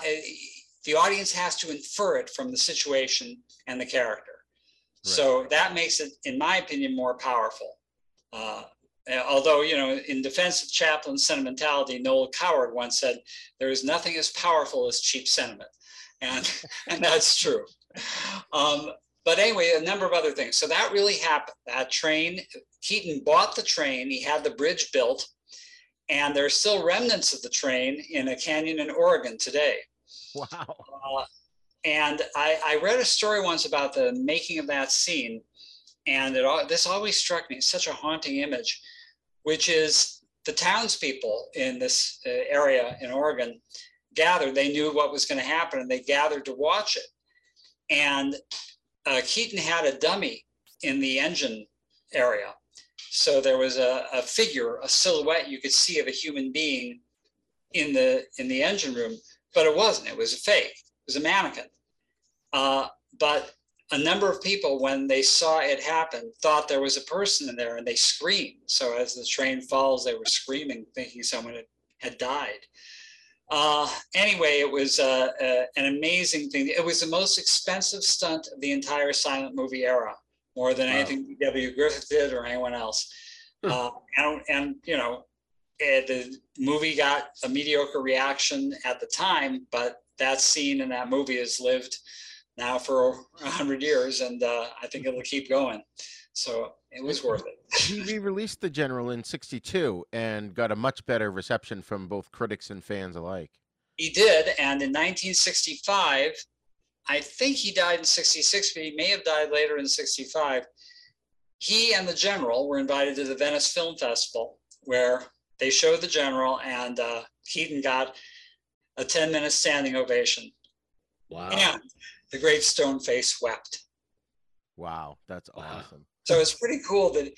the audience has to infer it from the situation and the character. Right. So that makes it, in my opinion, more powerful. Uh, although, you know, in defense of Chaplin's sentimentality, Noel Coward once said, there is nothing as powerful as cheap sentiment. And, and that's true. Um, but anyway, a number of other things. So that really happened. That train, Keaton bought the train, he had the bridge built, and there are still remnants of the train in a canyon in Oregon today. Wow. Uh, and I, I, read a story once about the making of that scene, and it this always struck me. It's such a haunting image, which is the townspeople in this uh, area in Oregon gathered. They knew what was going to happen, and they gathered to watch it. And uh, Keaton had a dummy in the engine area, so there was a, a figure, a silhouette you could see of a human being in the in the engine room but it wasn't. It was a fake. It was a mannequin. Uh, but a number of people, when they saw it happen, thought there was a person in there and they screamed. So as the train falls, they were screaming, thinking someone had, had died. Uh, anyway, it was uh, uh, an amazing thing. It was the most expensive stunt of the entire silent movie era. more than Wow. anything W. Griffith did or anyone else. Uh, and, and, you know, eh, the movie got a mediocre reaction at the time, but that scene in that movie has lived now for a hundred years, and uh, I think it'll keep going. So it was worth it. he re-released the General in '62 and got a much better reception from both critics and fans alike. He did, and in 1965, I think he died in 66, but he may have died later in 65. He and the general were invited to the Venice Film Festival, where they showed the general, and uh, Keaton got a 10 minute standing ovation. Wow. And the great stone face wept. Wow, that's Wow. awesome. So it's pretty cool that,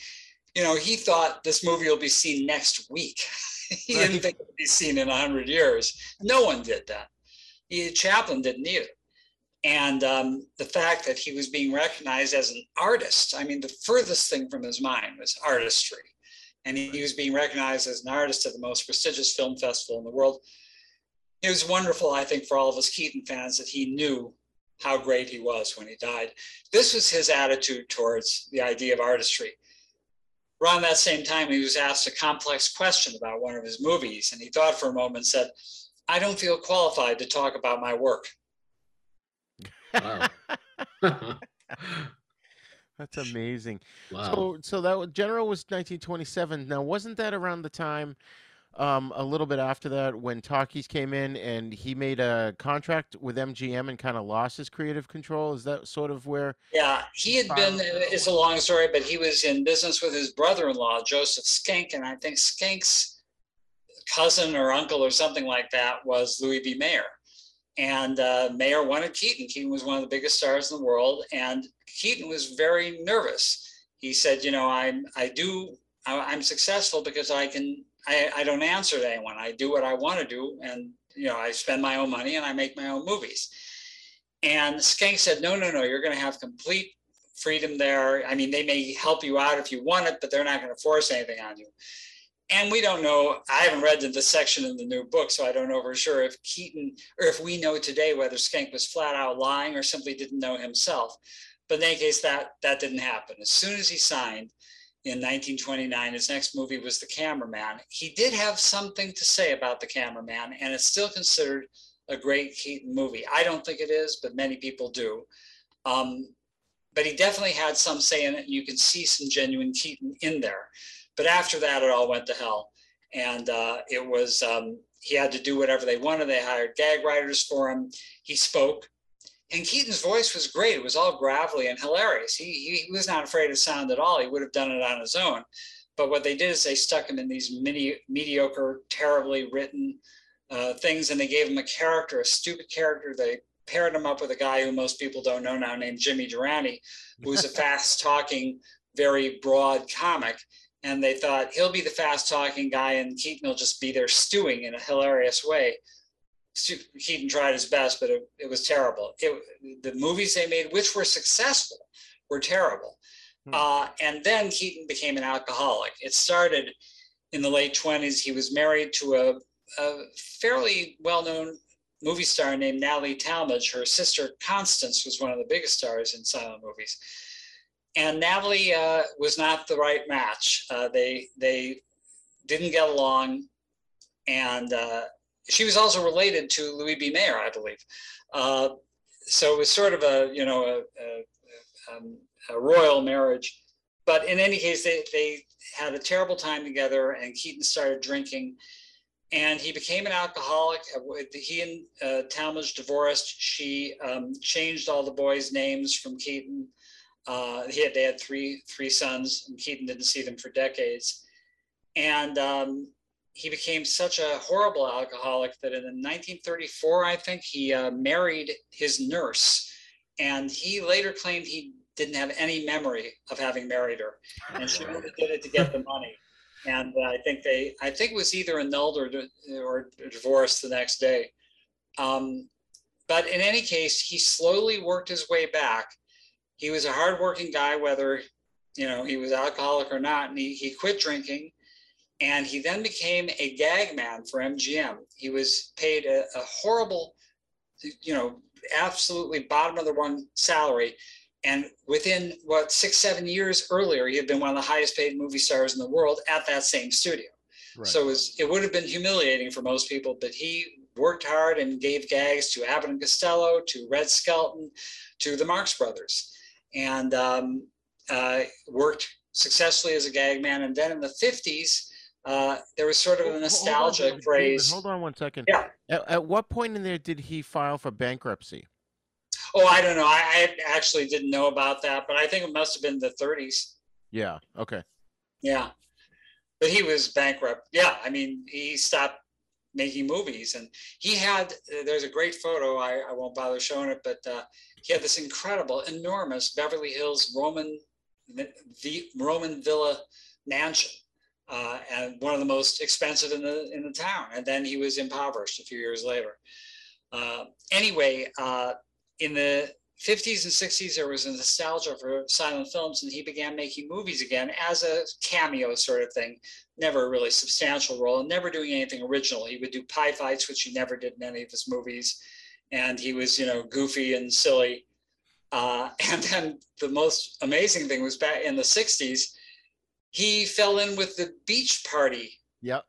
you know, he thought this movie will be seen next week. he didn't think it would be seen in 100 years. No one did that. He, Chaplin didn't either. And um, the fact that he was being recognized as an artist, I mean, the furthest thing from his mind was artistry. And he, he was being recognized as an artist at the most prestigious film festival in the world. It was wonderful, I think, for all of us Keaton fans that he knew how great he was when he died. This was his attitude towards the idea of artistry. Around that same time, he was asked a complex question about one of his movies, and he thought for a moment and said, I don't feel qualified to talk about my work. Wow. That's amazing. wow. So, so that was, General was 1927. Now, wasn't that around the time, um, a little bit after that, when Talkies came in and he made a contract with MGM and kind of lost his creative control? Is that sort of where? Yeah, he had been, it's a long story, but he was in business with his brother in law, Joseph Schenck, And I think Schenck's cousin or uncle or something like that was Louis B. Mayer. And uh, Mayer wanted Keaton. Keaton was one of the biggest stars in the world. And Keaton was very nervous. He said, You know, I'm, I do, I, I'm successful because I can, I, I don't answer to anyone. I do what I want to do. And, you know, I spend my own money and I make my own movies. And Schenck said, No, no, no, you're going to have complete freedom there. I mean, they may help you out if you want it, but they're not going to force anything on you. And we don't know. I haven't read the section in the new book, so I don't know for sure if Keaton or if we know today whether Schenck was flat out lying or simply didn't know himself. But in any case, that that didn't happen. As soon as he signed in 1929, his next movie was The Cameraman. He did have something to say about The Cameraman, and it's still considered a great Keaton movie. I don't think it is, but many people do. Um, but he definitely had some say in it. and You can see some genuine Keaton in there. But after that, it all went to hell. And uh, it was, um, he had to do whatever they wanted. They hired gag writers for him. He spoke. And Keaton's voice was great. It was all gravelly and hilarious. He, he was not afraid of sound at all. He would have done it on his own. But what they did is they stuck him in these mini, mediocre, terribly written uh, things, and they gave him a character, a stupid character. They paired him up with a guy who most people don't know now, named Jimmy Durante, who's a fast-talking, very broad comic. And they thought he'll be the fast-talking guy, and Keaton will just be there stewing in a hilarious way. Keaton tried his best, but it, it was terrible. It, the movies they made, which were successful, were terrible. Hmm. Uh, and then Keaton became an alcoholic. It started in the late 20s. He was married to a, a fairly well known movie star named Natalie Talmadge. Her sister Constance was one of the biggest stars in silent movies. And Natalie uh, was not the right match. Uh, they, they didn't get along. And uh, she was also related to Louis B. Mayer, I believe. Uh, so it was sort of a, you know, a, a, um, a royal marriage. But in any case, they, they had a terrible time together, and Keaton started drinking, and he became an alcoholic. Uh, He and uh, Talmadge divorced. She um, changed all the boys' names from Keaton. Uh, he had, they had three three sons, and Keaton didn't see them for decades. And um, he became such a horrible alcoholic that in 1934, I think, he uh, married his nurse. And he later claimed he didn't have any memory of having married her. And she only did it to get the money. And uh, I think they, I think it was either annulled or, or divorced the next day. Um, but in any case, he slowly worked his way back. He was a hardworking guy, whether you know he was alcoholic or not, and he, he quit drinking and he then became a gag man for MGM. He was paid a, a horrible, you know, absolutely bottom of the run salary, And within what six, seven years earlier, he had been one of the highest paid movie stars in the world at that same studio. Right. So it, was, it would have been humiliating for most people, but he worked hard and gave gags to Abbott and Costello, to Red Skelton, to the Marx Brothers, and um, uh, worked successfully as a gag man. And then in the 50s, uh, there was sort of a Hold- hold on, nostalgia David, David, craze. Hold on one second. Yeah. At, at what point in there did he file for bankruptcy? Oh, I don't know. I, I actually didn't know about that, but I think it must have been the 30s. Yeah. Okay. Yeah. But he was bankrupt. Yeah. I mean, he stopped making movies and he had, uh, there's a great photo. I, I won't bother showing it, but uh, he had this incredible, enormous Beverly Hills Roman, the Roman villa mansion. Uh, and one of the most expensive in the in the town. And then he was impoverished a few years later. Uh, anyway, uh, in the 50s and 60s, there was a nostalgia for silent films, and he began making movies again as a cameo sort of thing. Never a really substantial role, and never doing anything original. He would do pie fights, which he never did in any of his movies, and he was, you know, goofy and silly. Uh, and then the most amazing thing was back in the 60s, he fell in with the Beach Party Yep.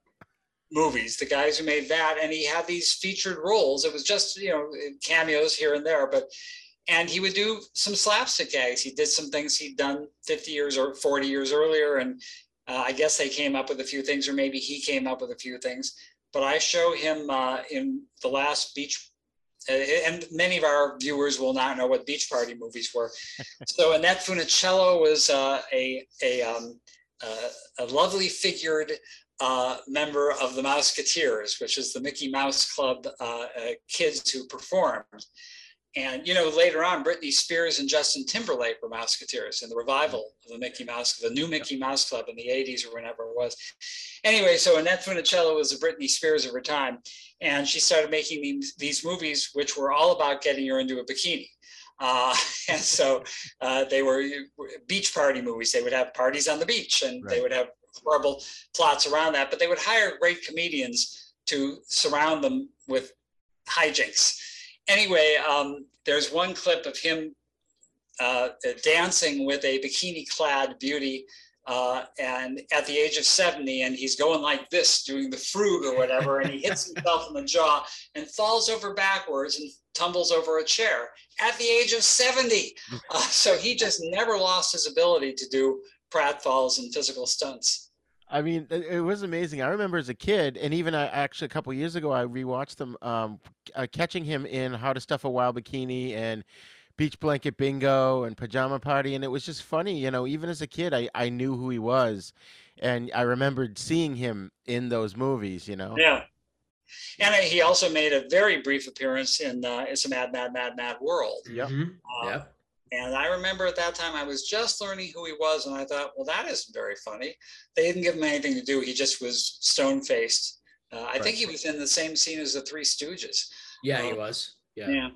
movies, the guys who made that, and he had these featured roles. It was just you know cameos here and there, but and he would do some slapstick gags. He did some things he'd done 50 years or 40 years earlier, and uh, I guess they came up with a few things, or maybe he came up with a few things. But I show him uh, in the last beach. Uh, and many of our viewers will not know what beach party movies were. so Annette Funicello was uh, a a, um, a lovely figured uh, member of the Mouseketeers, which is the Mickey Mouse Club uh, uh, kids who performed. And you know, later on, Britney Spears and Justin Timberlake were Mouseketeers in the revival of the Mickey Mouse, the new Mickey Mouse Club in the 80s or whenever it was. Anyway, so Annette Funicello was the Britney Spears of her time, and she started making these, these movies, which were all about getting her into a bikini. Uh, and so uh, they were beach party movies. They would have parties on the beach, and they would have horrible plots around that. But they would hire great comedians to surround them with hijinks. Anyway, um, there's one clip of him uh, dancing with a bikini-clad beauty. Uh, and at the age of 70, and he's going like this, doing the frug or whatever, and he hits himself in the jaw and falls over backwards and tumbles over a chair at the age of 70. Uh, so he just never lost his ability to do pratfalls and physical stunts. I mean, it, was amazing. I remember as a kid, and even I, actually a couple years ago, I rewatched them, um, uh, catching him in How to Stuff a Wild Bikini and Beach Blanket Bingo and Pajama Party, and it was just funny. You know, even as a kid, I, I knew who he was, and I remembered seeing him in those movies. You know. Yeah. And he also made a very brief appearance in uh, It's a Mad, Mad, Mad, Mad World. Yep. Mhm. Uh, Yep. And I remember at that time I was just learning who he was, and I thought, well, that isn't very funny. They didn't give him anything to do. He just was stone faced. Uh, I think he was in the same scene as the Three Stooges. Yeah, he Uh, was. Yeah. Yeah.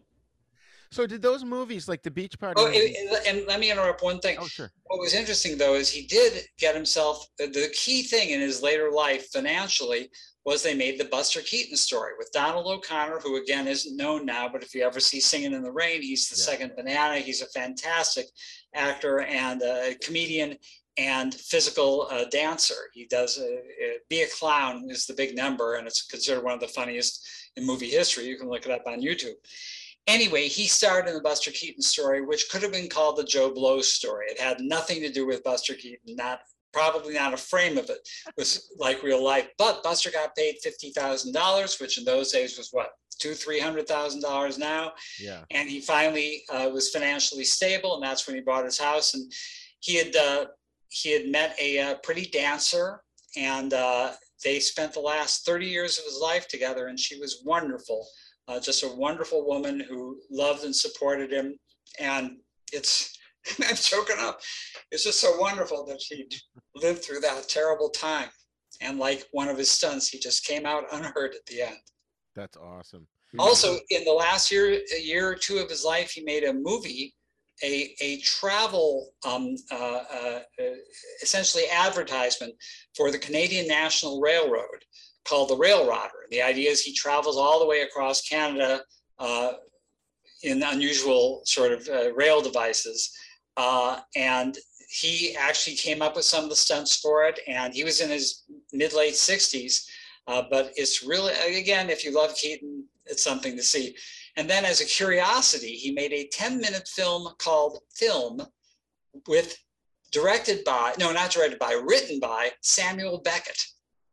So did those movies, like the Beach Party? Oh, movies- and, let me interrupt one thing. oh, sure. What was interesting though is he did get himself the- the key thing in his later life financially was they made the Buster Keaton story with Donald O'Connor, who again isn't known now, but if you ever see Singing in the Rain, he's the Yeah. second banana. He's a fantastic actor and a comedian and physical uh, dancer. He does uh, uh, Be a Clown is the big number, and it's considered one of the funniest in movie history. You can look it up on YouTube. Anyway, he starred in the Buster Keaton story, which could have been called the Joe Blow story. It had nothing to do with Buster Keaton, not probably not a frame of it it was like real life. But Buster got paid fifty thousand dollars, which in those days was what two, three hundred thousand dollars now. Yeah. And he finally uh, was financially stable, and that's when he bought his house. And he had uh, he had met a uh, pretty dancer, and uh, they spent the last thirty years of his life together. And she was wonderful, uh, just a wonderful woman who loved and supported him. And it's I'm choking up. It's just so wonderful that he lived through that terrible time. And like one of his stunts, he just came out unhurt at the end. That's awesome. Also, in the last year, a year or two of his life, he made a movie, a, a travel, um, uh, uh, uh, essentially advertisement for the Canadian National Railroad called The Rail Rodder. The idea is he travels all the way across Canada uh, in unusual sort of uh, rail devices Uh, and he actually came up with some of the stunts for it, and he was in his mid late 60s. Uh, but it's really, again, if you love Keaton, it's something to see. And then, as a curiosity, he made a 10 minute film called Film with directed by, no, not directed by, written by Samuel Beckett.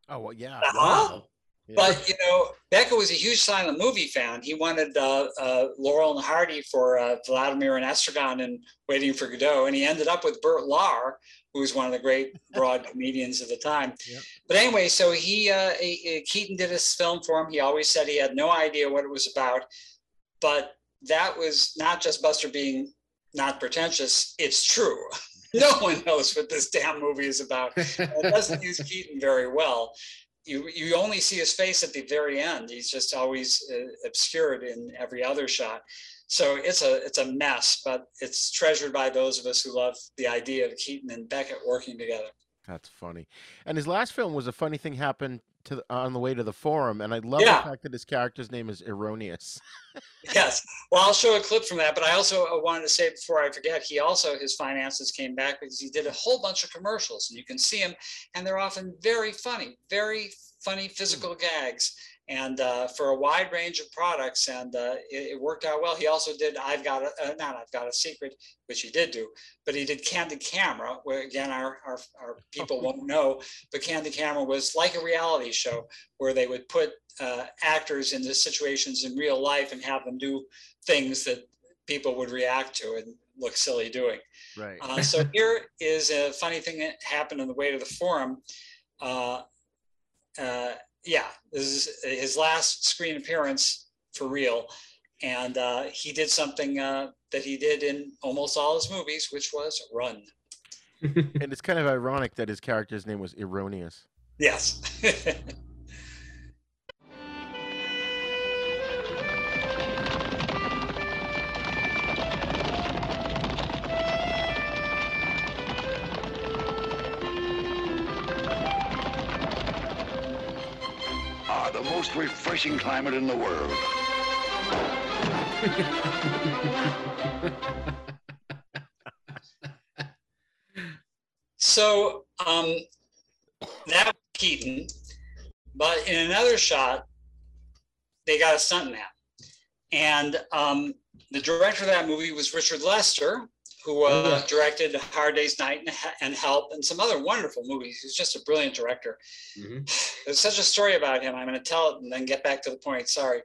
Oh, well, yeah. Uh-huh. Wow. Yeah. But you know, Beckett was a huge silent movie fan. He wanted uh, uh, Laurel and Hardy for uh, Vladimir and Estragon and Waiting for Godot, and he ended up with Bert Lahr, who was one of the great broad comedians of the time. Yep. But anyway, so he, uh, he- Keaton did his film for him. He always said he had no idea what it was about, but that was not just Buster being not pretentious. It's true. no one knows what this damn movie is about. It doesn't use Keaton very well you you only see his face at the very end. He's just always uh, obscured in every other shot. So it's a it's a mess, but it's treasured by those of us who love the idea of Keaton and Beckett working together. That's funny. And his last film was a funny thing happened to the, on the way to the forum, and I love Yeah. the fact that his character's name is Erronius. Yes. Well, I'll show a clip from that, but I also uh, wanted to say before I forget, he also his finances came back because he did a whole bunch of commercials, and you can see him, and they're often very funny, very funny physical gags, and uh, for a wide range of products, and uh, it, it worked out well. He also did I've got a uh, not I've got a secret, which he did do, but he did Candid Camera, where again our our, our people won't know, but Candid Camera was like a reality show where they would put uh, actors into situations in real life and have them do things that people would react to and look silly doing. Right. Uh, so here is a funny thing that happened on the way to the forum. Uh, uh, yeah, this is his last screen appearance for real. And uh, he did something uh, that he did in almost all his movies, which was run. and it's kind of ironic that his character's name was Erronius. Yes. the most refreshing climate in the world. So um, that was Keaton, but in another shot, they got a stuntman, and um, the director of that movie was Richard Lester, who uh, Oh, yeah. directed Hard Day's Night and, and Help and some other wonderful movies. He's just a brilliant director. Mhm. There's such a story about him. I'm going to tell it and then get back to the point. Sorry.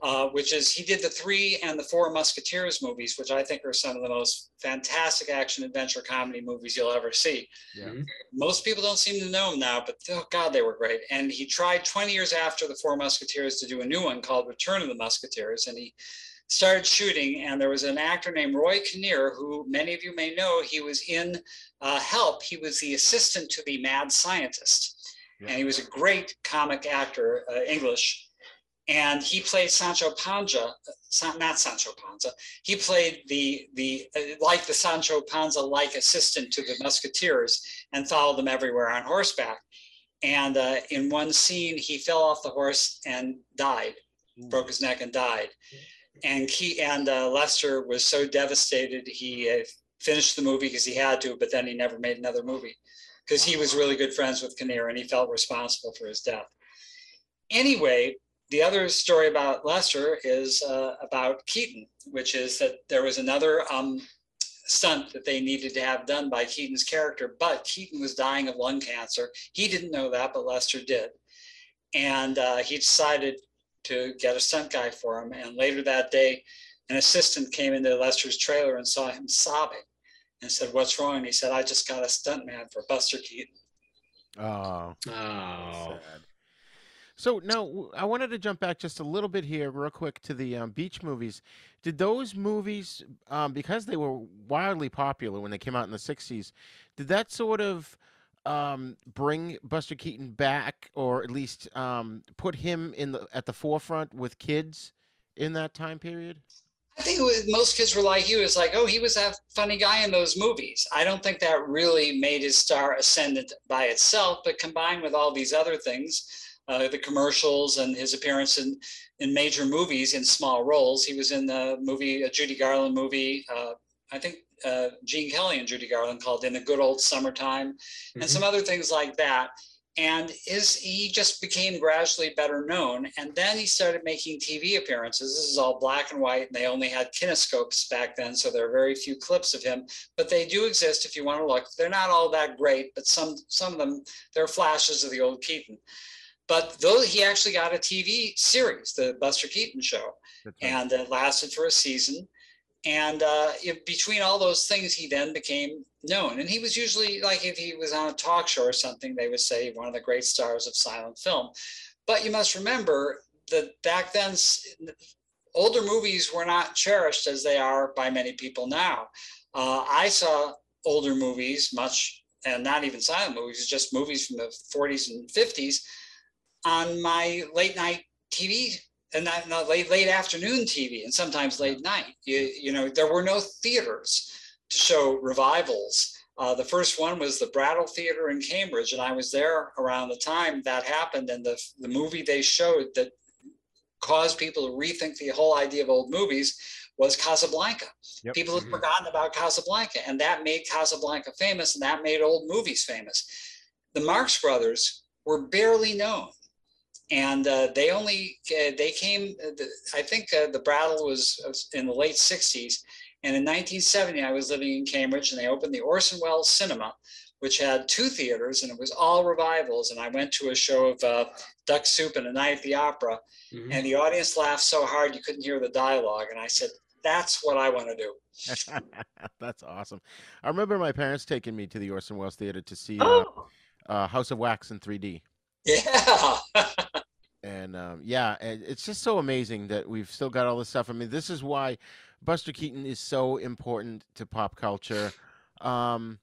Uh, which is he did the three and the four Musketeers movies, which I think are some of the most fantastic action adventure comedy movies you'll ever see. Yeah. Most people don't seem to know him now, but oh God, they were great. And he tried 20 years after the Four Musketeers to do a new one called Return of the Musketeers, and he started shooting. And there was an actor named Roy Kinnear, who many of you may know. He was in uh, Help. He was the assistant to the mad scientist, Yeah. and he was a great comic actor, uh, English. And he played Sancho Panza, not Sancho Panza. He played the the uh, like the Sancho Panza like assistant to the Musketeers and followed them everywhere on horseback. And uh, in one scene, he fell off the horse and died, broke his neck and died. And he and uh, Lester was so devastated he uh, finished the movie because he had to, but then he never made another movie because he was really good friends with Kinnear and he felt responsible for his death. Anyway, the other story about Lester is uh, about Keaton, which is that there was another um, stunt that they needed to have done by Keaton's character, but Keaton was dying of lung cancer. He didn't know that, but Lester did. And uh, he decided to get a stunt guy for him. And later that day, an assistant came into Lester's trailer and saw him sobbing and said, What's wrong? And he said, I just got a stunt man for Buster Keaton. Oh, Oh. sad. So now I wanted to jump back just a little bit here, real quick, to the um, beach movies. Did those movies, um, because they were wildly popular when they came out in the '60s, did that sort of um, bring Buster Keaton back, or at least um, put him in the at the forefront with kids in that time period? I think was, most kids were like you. It's like, oh, he was that funny guy in those movies. I don't think that really made his star ascendant by itself, but combined with all these other things, uh, the commercials and his appearance in, in major movies in small roles. He was in the movie, a Judy Garland movie. Uh, I think uh, Gene Kelly and Judy Garland called "In the Good Old Summertime," Mhm. and some other things like that. And is he just became gradually better known, and then he started making TV appearances. This is all black and white, and they only had kinescopes back then, so there are very few clips of him. But they do exist if you want to look. They're not all that great, but some some of them they're flashes of the old Keaton. But though he actually got a TV series, the Buster Keaton Show, right. and it lasted for a season. And uh, between all those things, he then became known. And he was usually like if he was on a talk show or something, they would say one of the great stars of silent film. But you must remember that back then, older movies were not cherished as they are by many people now. Uh, I saw older movies, much, and not even silent movies, just movies from the 40s and 50s on my late night TV and not, not late late afternoon TV and sometimes late night. You you know there were no theaters to show revivals. Uh, the first one was the Brattle Theater in Cambridge, and I was there around the time that happened. And the the movie they showed that caused people to rethink the whole idea of old movies was Casablanca. Yep. People had Mhm. forgotten about Casablanca, and that made Casablanca famous, and that made old movies famous. The Marx Brothers were barely known and uh, they only uh, they came uh, the, i think uh, the brattle was uh, in the late 60s and in 1970 i was living in cambridge and they opened the orson welles cinema which had two theaters and it was all revivals and i went to a show of uh, duck soup and a night at the opera Mhm. and the audience laughed so hard you couldn't hear the dialogue and i said that's what i want to do That's awesome. I remember my parents taking me to the Orson Welles Theater to see uh, oh uh, House of Wax in 3D. Yeah And um, yeah, it's just so amazing that we've still got all this stuff. I mean, this is why Buster Keaton is so important to pop culture. Um,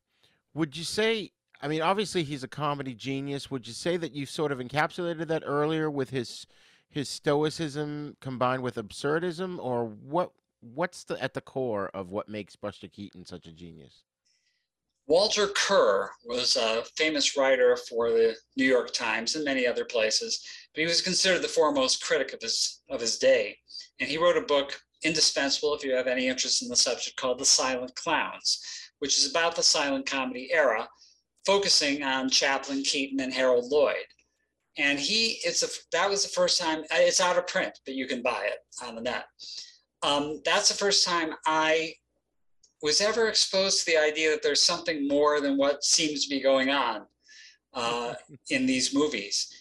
would you say? I mean, obviously he's a comedy genius. Would you say that you sort of encapsulated that earlier with his his stoicism combined with absurdism, or what? What's the at the core of what makes Buster Keaton such a genius? Walter Kerr was a famous writer for the New York Times and many other places, but he was considered the foremost critic of his of his day. And he wrote a book indispensable if you have any interest in the subject called The Silent Clowns, which is about the silent comedy era, focusing on Chaplin, Keaton, and Harold Lloyd. And he, it's a that was the first time it's out of print, but you can buy it on the net. Um, that's the first time I was ever exposed to the idea that there's something more than what seems to be going on uh, in these movies.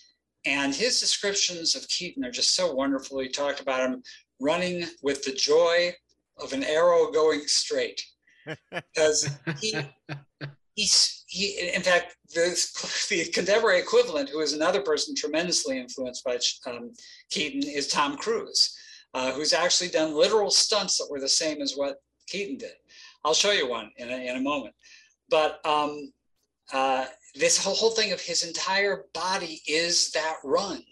And his descriptions of Keaton are just so wonderful. He talked about him running with the joy of an arrow going straight. Because he, he's, he, in fact, the, the contemporary equivalent, who is another person tremendously influenced by um, Keaton, is Tom Cruise, uh, who's actually done literal stunts that were the same as what Keaton did. I'll show you one in a, in a moment. But um, uh, this whole, whole thing of his entire body is that run.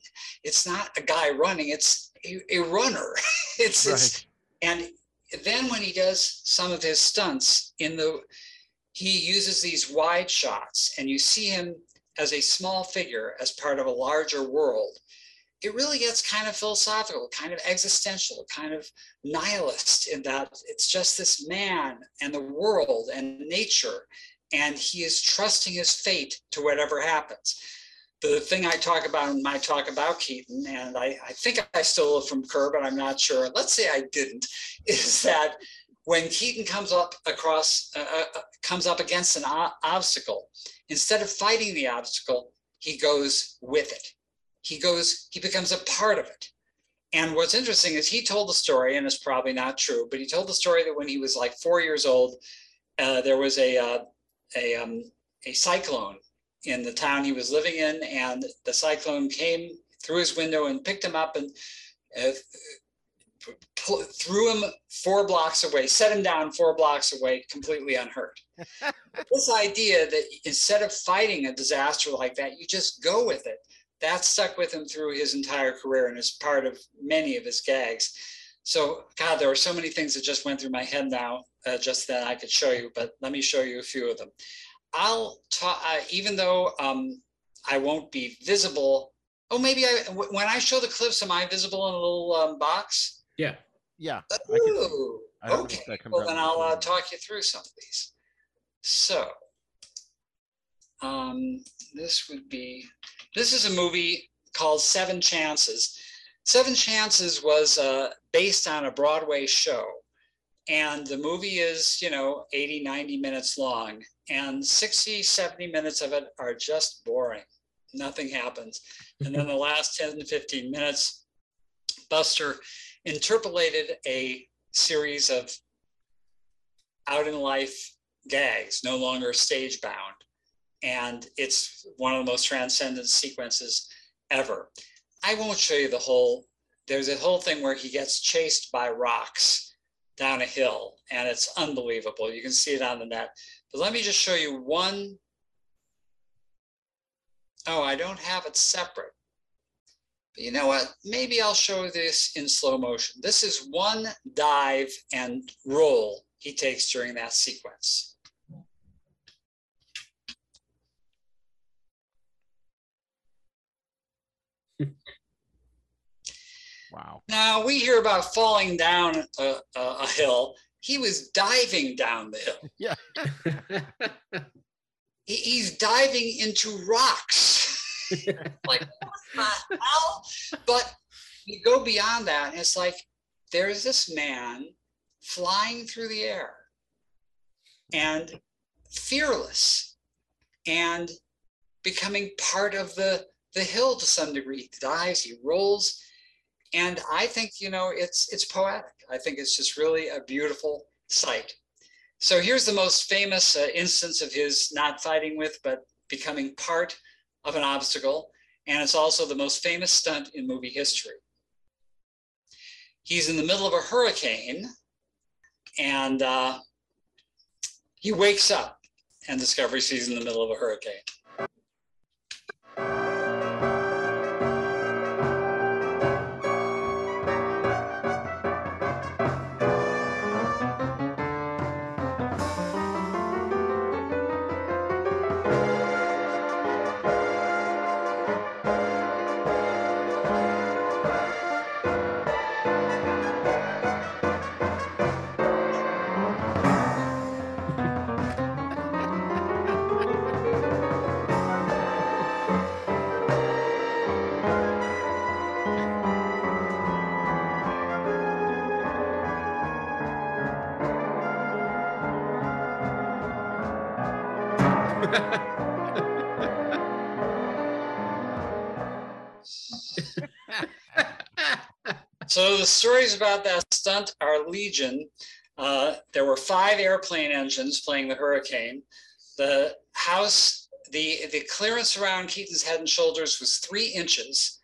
It's not a guy running, it's a, a runner. it's, it's and then when he does some of his stunts in the he uses these wide shots and you see him as a small figure as part of a larger world it really gets kind of philosophical kind of existential kind of nihilist in that it's just this man and the world and nature and he is trusting his fate to whatever happens the thing I talk about in my talk about Keaton, and I, I think I stole it from Kerr, but I'm not sure. Let's say I didn't, is that when Keaton comes up across, uh, uh, comes up against an o- obstacle, instead of fighting the obstacle, he goes with it. He goes, he becomes a part of it. And what's interesting is he told the story, and it's probably not true, but he told the story that when he was like four years old, uh, there was a uh, a um, a cyclone in the town he was living in, and the cyclone came through his window and picked him up and uh, threw him four blocks away, set him down four blocks away, completely unhurt. this idea that instead of fighting a disaster like that, you just go with it. That stuck with him through his entire career and is part of many of his gags. So, God, there are so many things that just went through my head now, uh, just that I could show you, but let me show you a few of them. I'll talk, uh, even though um, I won't be visible. Oh, maybe I, w- when I show the clips, am I visible in a little um, box? Yeah. Yeah, I can see. Ooh, I don't know Okay, if that comes well then I'll uh, talk you through some of these. So, um, this would be, this is a movie called Seven Chances. Seven Chances was uh, based on a Broadway show. And the movie is, you know, 80, 90 minutes long. And 60, 70 minutes of it are just boring. Nothing happens. And then the last 10 to 15 minutes, Buster interpolated a series of out in life gags, no longer stage bound. And it's one of the most transcendent sequences ever. I won't show you the whole, there's a whole thing where he gets chased by rocks down a hill, and it's unbelievable. You can see it on the net. But let me just show you one. Oh, I don't have it separate. But you know what? Maybe I'll show this in slow motion. This is one dive and roll he takes during that sequence. Wow. Now we hear about falling down a, a, hill. He was diving down the hill. Yeah. He- he's diving into rocks. like what the hell? But you go beyond that, and it's like there's this man flying through the air and fearless and becoming part of the the hill to some degree. He dives, he rolls, and I think you know it's it's poetic. I think it's just really a beautiful sight. So here's the most famous uh, instance of his not fighting with, but becoming part of an obstacle. And it's also the most famous stunt in movie history. He's in the middle of a hurricane and uh, he wakes up and discovers he's in the middle of a hurricane. So the stories about that stunt are legion. Uh, there were five airplane engines playing the Hurricane. The house, the the clearance around Keaton's head and shoulders was three inches,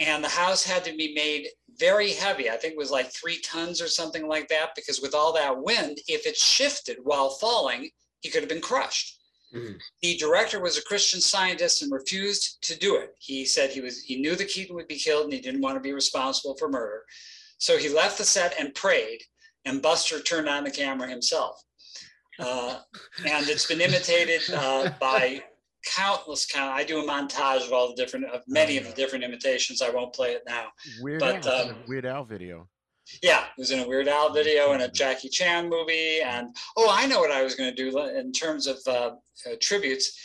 and the house had to be made very heavy. I think it was like three tons or something like that, because with all that wind, if it shifted while falling, he could have been crushed. Mhm. The director was a Christian scientist and refused to do it. He said he was he knew that Keaton would be killed and he didn't want to be responsible for murder. So he left the set and prayed, and Buster turned on the camera himself. Uh, and it's been imitated uh, by countless count. I do a montage of all the different of many of the different imitations. I won't play it now. Weird But, Al. um, Weird Al video. Yeah, it was in a Weird Al video and a Jackie Chan movie. And oh, I know what I was going to do in terms of uh, uh, tributes.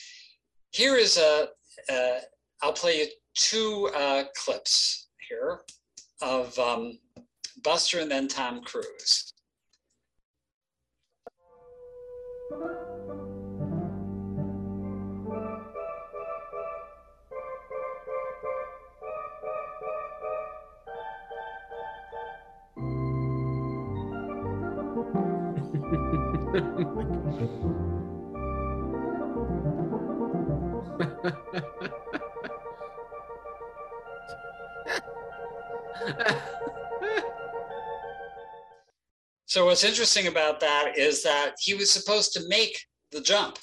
Here is a. Uh, I'll play you two uh, clips here of um, Buster and then Tom Cruise. So what's interesting about that is that he was supposed to make the jump.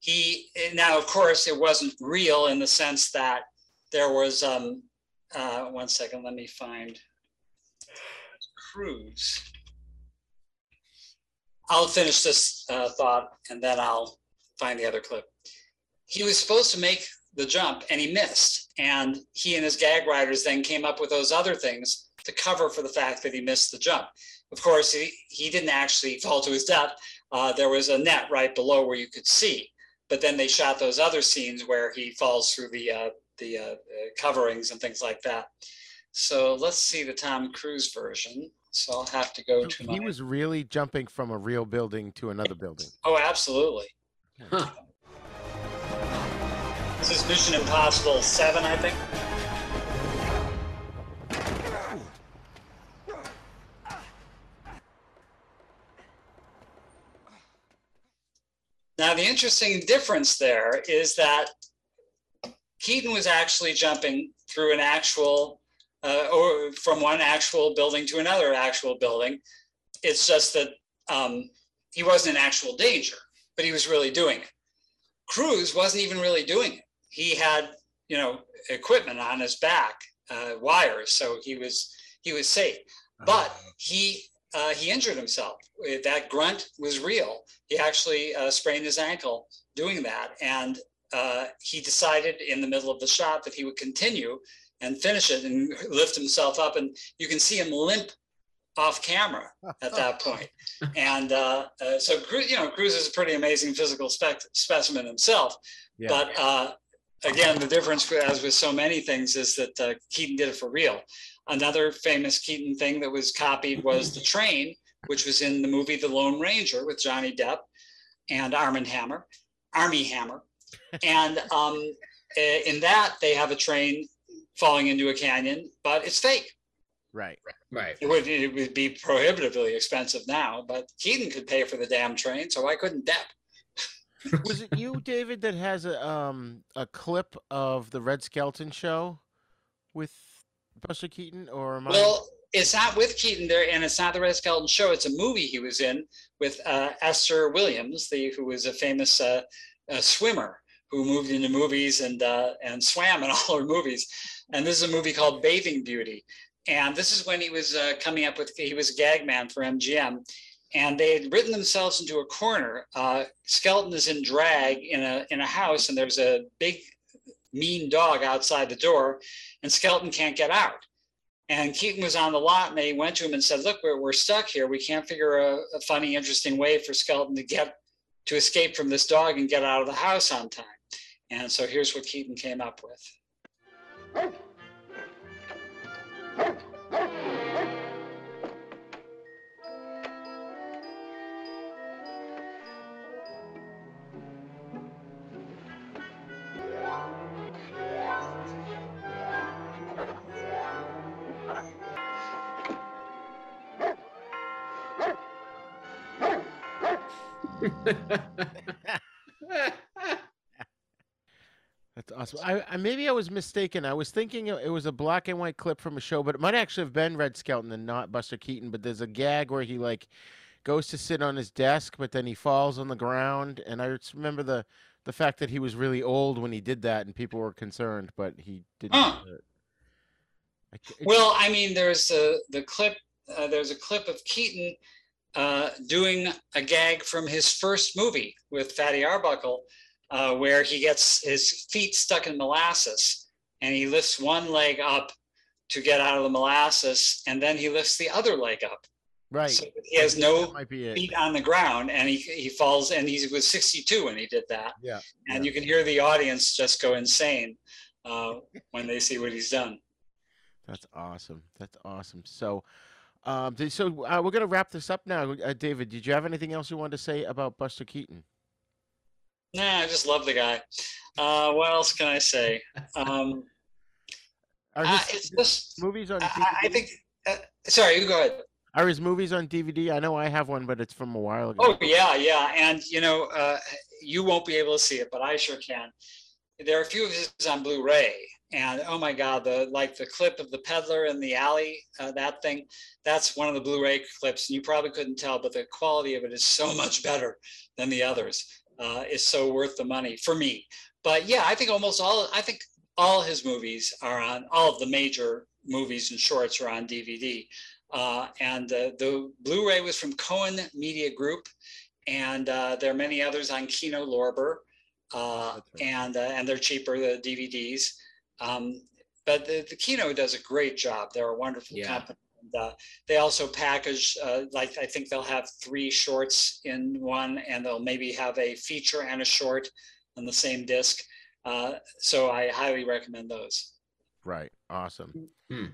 He now, of course, it wasn't real in the sense that there was. Um, uh, one second, let me find Cruise. I'll finish this uh, thought and then I'll find the other clip. He was supposed to make the jump and he missed, and he and his gag writers then came up with those other things to cover for the fact that he missed the jump of course, he, he didn't actually fall to his death. Uh, there was a net right below where you could see. But then they shot those other scenes where he falls through the uh, the uh, uh, coverings and things like that. So let's see the Tom Cruise version. So I'll have to go to He my. was really jumping from a real building to another building. Oh, absolutely. Huh. This is Mission Impossible 7, I think. Now, the interesting difference there is that Keaton was actually jumping through an actual, uh, or from one actual building to another actual building. It's just that um, he wasn't in actual danger, but he was really doing it. Cruise wasn't even really doing it. He had, you know, equipment on his back, uh, wires, so he was he was safe. But he uh, he injured himself. That grunt was real. He actually uh, sprained his ankle doing that, and uh, he decided in the middle of the shot that he would continue and finish it and lift himself up. And you can see him limp off camera at that point. And uh, uh, so, you know, Cruise is a pretty amazing physical spec- specimen himself. Yeah. But uh, again, the difference, as with so many things, is that uh, Keaton did it for real. Another famous Keaton thing that was copied was the train, which was in the movie The Lone Ranger with Johnny Depp and Armand Hammer, Armie Hammer. And um, in that, they have a train falling into a canyon, but it's fake. Right. Right. It would, it would be prohibitively expensive now, but Keaton could pay for the damn train, so why couldn't Depp? Was it you, David, that has a um a clip of the Red Skelton show with Buster Keaton, or am I? Well, it's not with Keaton there, and it's not the Red Skelton Show. It's a movie he was in with uh, Esther Williams, the who was a famous uh, uh, swimmer who moved into movies and uh, and swam in all her movies. And this is a movie called Bathing Beauty, and this is when he was uh, coming up with he was a gag man for MGM. And they had written themselves into a corner. Uh, Skelton is in drag in a in a house, and there's a big mean dog outside the door, and Skelton can't get out. And Keaton was on the lot and they went to him and said, look, we're, we're stuck here. We can't figure a, a funny, interesting way for Skelton to get to escape from this dog and get out of the house on time. And so here's what Keaton came up with. Oh! Oh! I, I maybe I was mistaken. I was thinking it was a black and white clip from a show, but it might actually have been Red Skelton and not Buster Keaton. But there's a gag where he like goes to sit on his desk, but then he falls on the ground. And I just remember the the fact that he was really old when he did that, and people were concerned, but he didn't. Huh. I Well, I mean, there's a, the clip, uh, there's a clip of Keaton uh, doing a gag from his first movie with Fatty Arbuckle, uh, where he gets his feet stuck in molasses and he lifts one leg up to get out of the molasses, and then he lifts the other leg up. right. So he has no might be it. feet on the ground and he, he falls and he was 62 when he did that. Yeah. And yeah. you can hear the audience just go insane uh, when they see what he's done. That's awesome. That's awesome. So, um, so uh, we're gonna wrap this up now. Uh, David, did you have anything else you wanted to say about Buster Keaton? Nah, I just love the guy. Uh, what else can I say? Um, Are uh, his it's just, movies on I, DVD? I think, uh, sorry, you go ahead. Are his movies on DVD? I know I have one, but it's from a while ago. Oh, yeah, yeah. And, you know, uh, you won't be able to see it, but I sure can. There are a few of his on Blu-ray. And oh my God, the like the clip of the peddler in the alley, uh, that thing, that's one of the Blu-ray clips. And you probably couldn't tell, but the quality of it is so much better than the others. Uh, it's so worth the money for me. But yeah, I think almost all, I think all his movies are on, all of the major movies and shorts are on DVD. Uh, and uh, the Blu-ray was from Cohen Media Group, and uh, there are many others on Kino Lorber, uh, right. and uh, and they're cheaper the DVDs. Um, but the, the Kino does a great job. They're a wonderful Yeah. company. And, uh, they also package uh, like I think they'll have three shorts in one, and they'll maybe have a feature and a short on the same disc. Uh, so I highly recommend those. Right. Awesome. Hmm.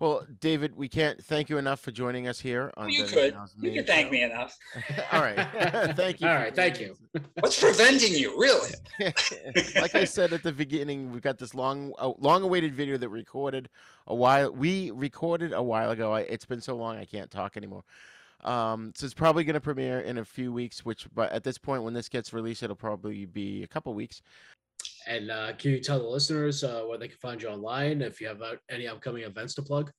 Well, David, we can't thank you enough for joining us here on You the could. You Me can thank show. me enough. All right. thank you. All right. thank you. What's preventing you, really? like I said at the beginning, we've got this long, uh, long-awaited video that recorded a while. We recorded a while ago. I, it's been so long, I can't talk anymore. Um, so it's probably going to premiere in a few weeks. Which, but at this point, when this gets released, it'll probably be a couple weeks. And uh, can you tell the listeners uh, where they can find you online if you have uh, any upcoming events to plug?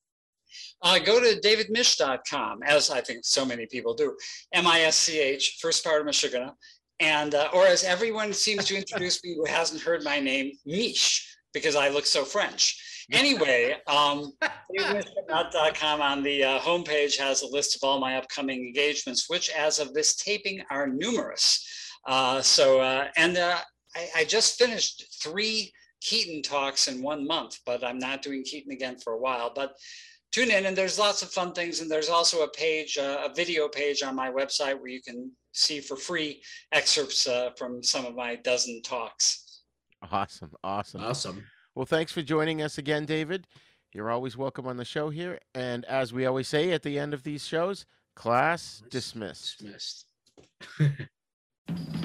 Uh, go to davidmisch.com, as I think so many people do. M I S C H, first part of Michigan. And, uh, or as everyone seems to introduce me who hasn't heard my name, Mish, because I look so French. Anyway, um, davidmisch.com on the uh, homepage has a list of all my upcoming engagements, which as of this taping are numerous. Uh, so, uh, and uh, I, I just finished three Keaton talks in one month, but I'm not doing Keaton again for a while. But tune in and there's lots of fun things and there's also a page uh, a video page on my website where you can see for free excerpts uh, from some of my dozen talks Awesome. Awesome. Awesome. Well, thanks for joining us again, David. You're always welcome on the show here. And as we always say at the end of these shows, class dismissed. Dismissed.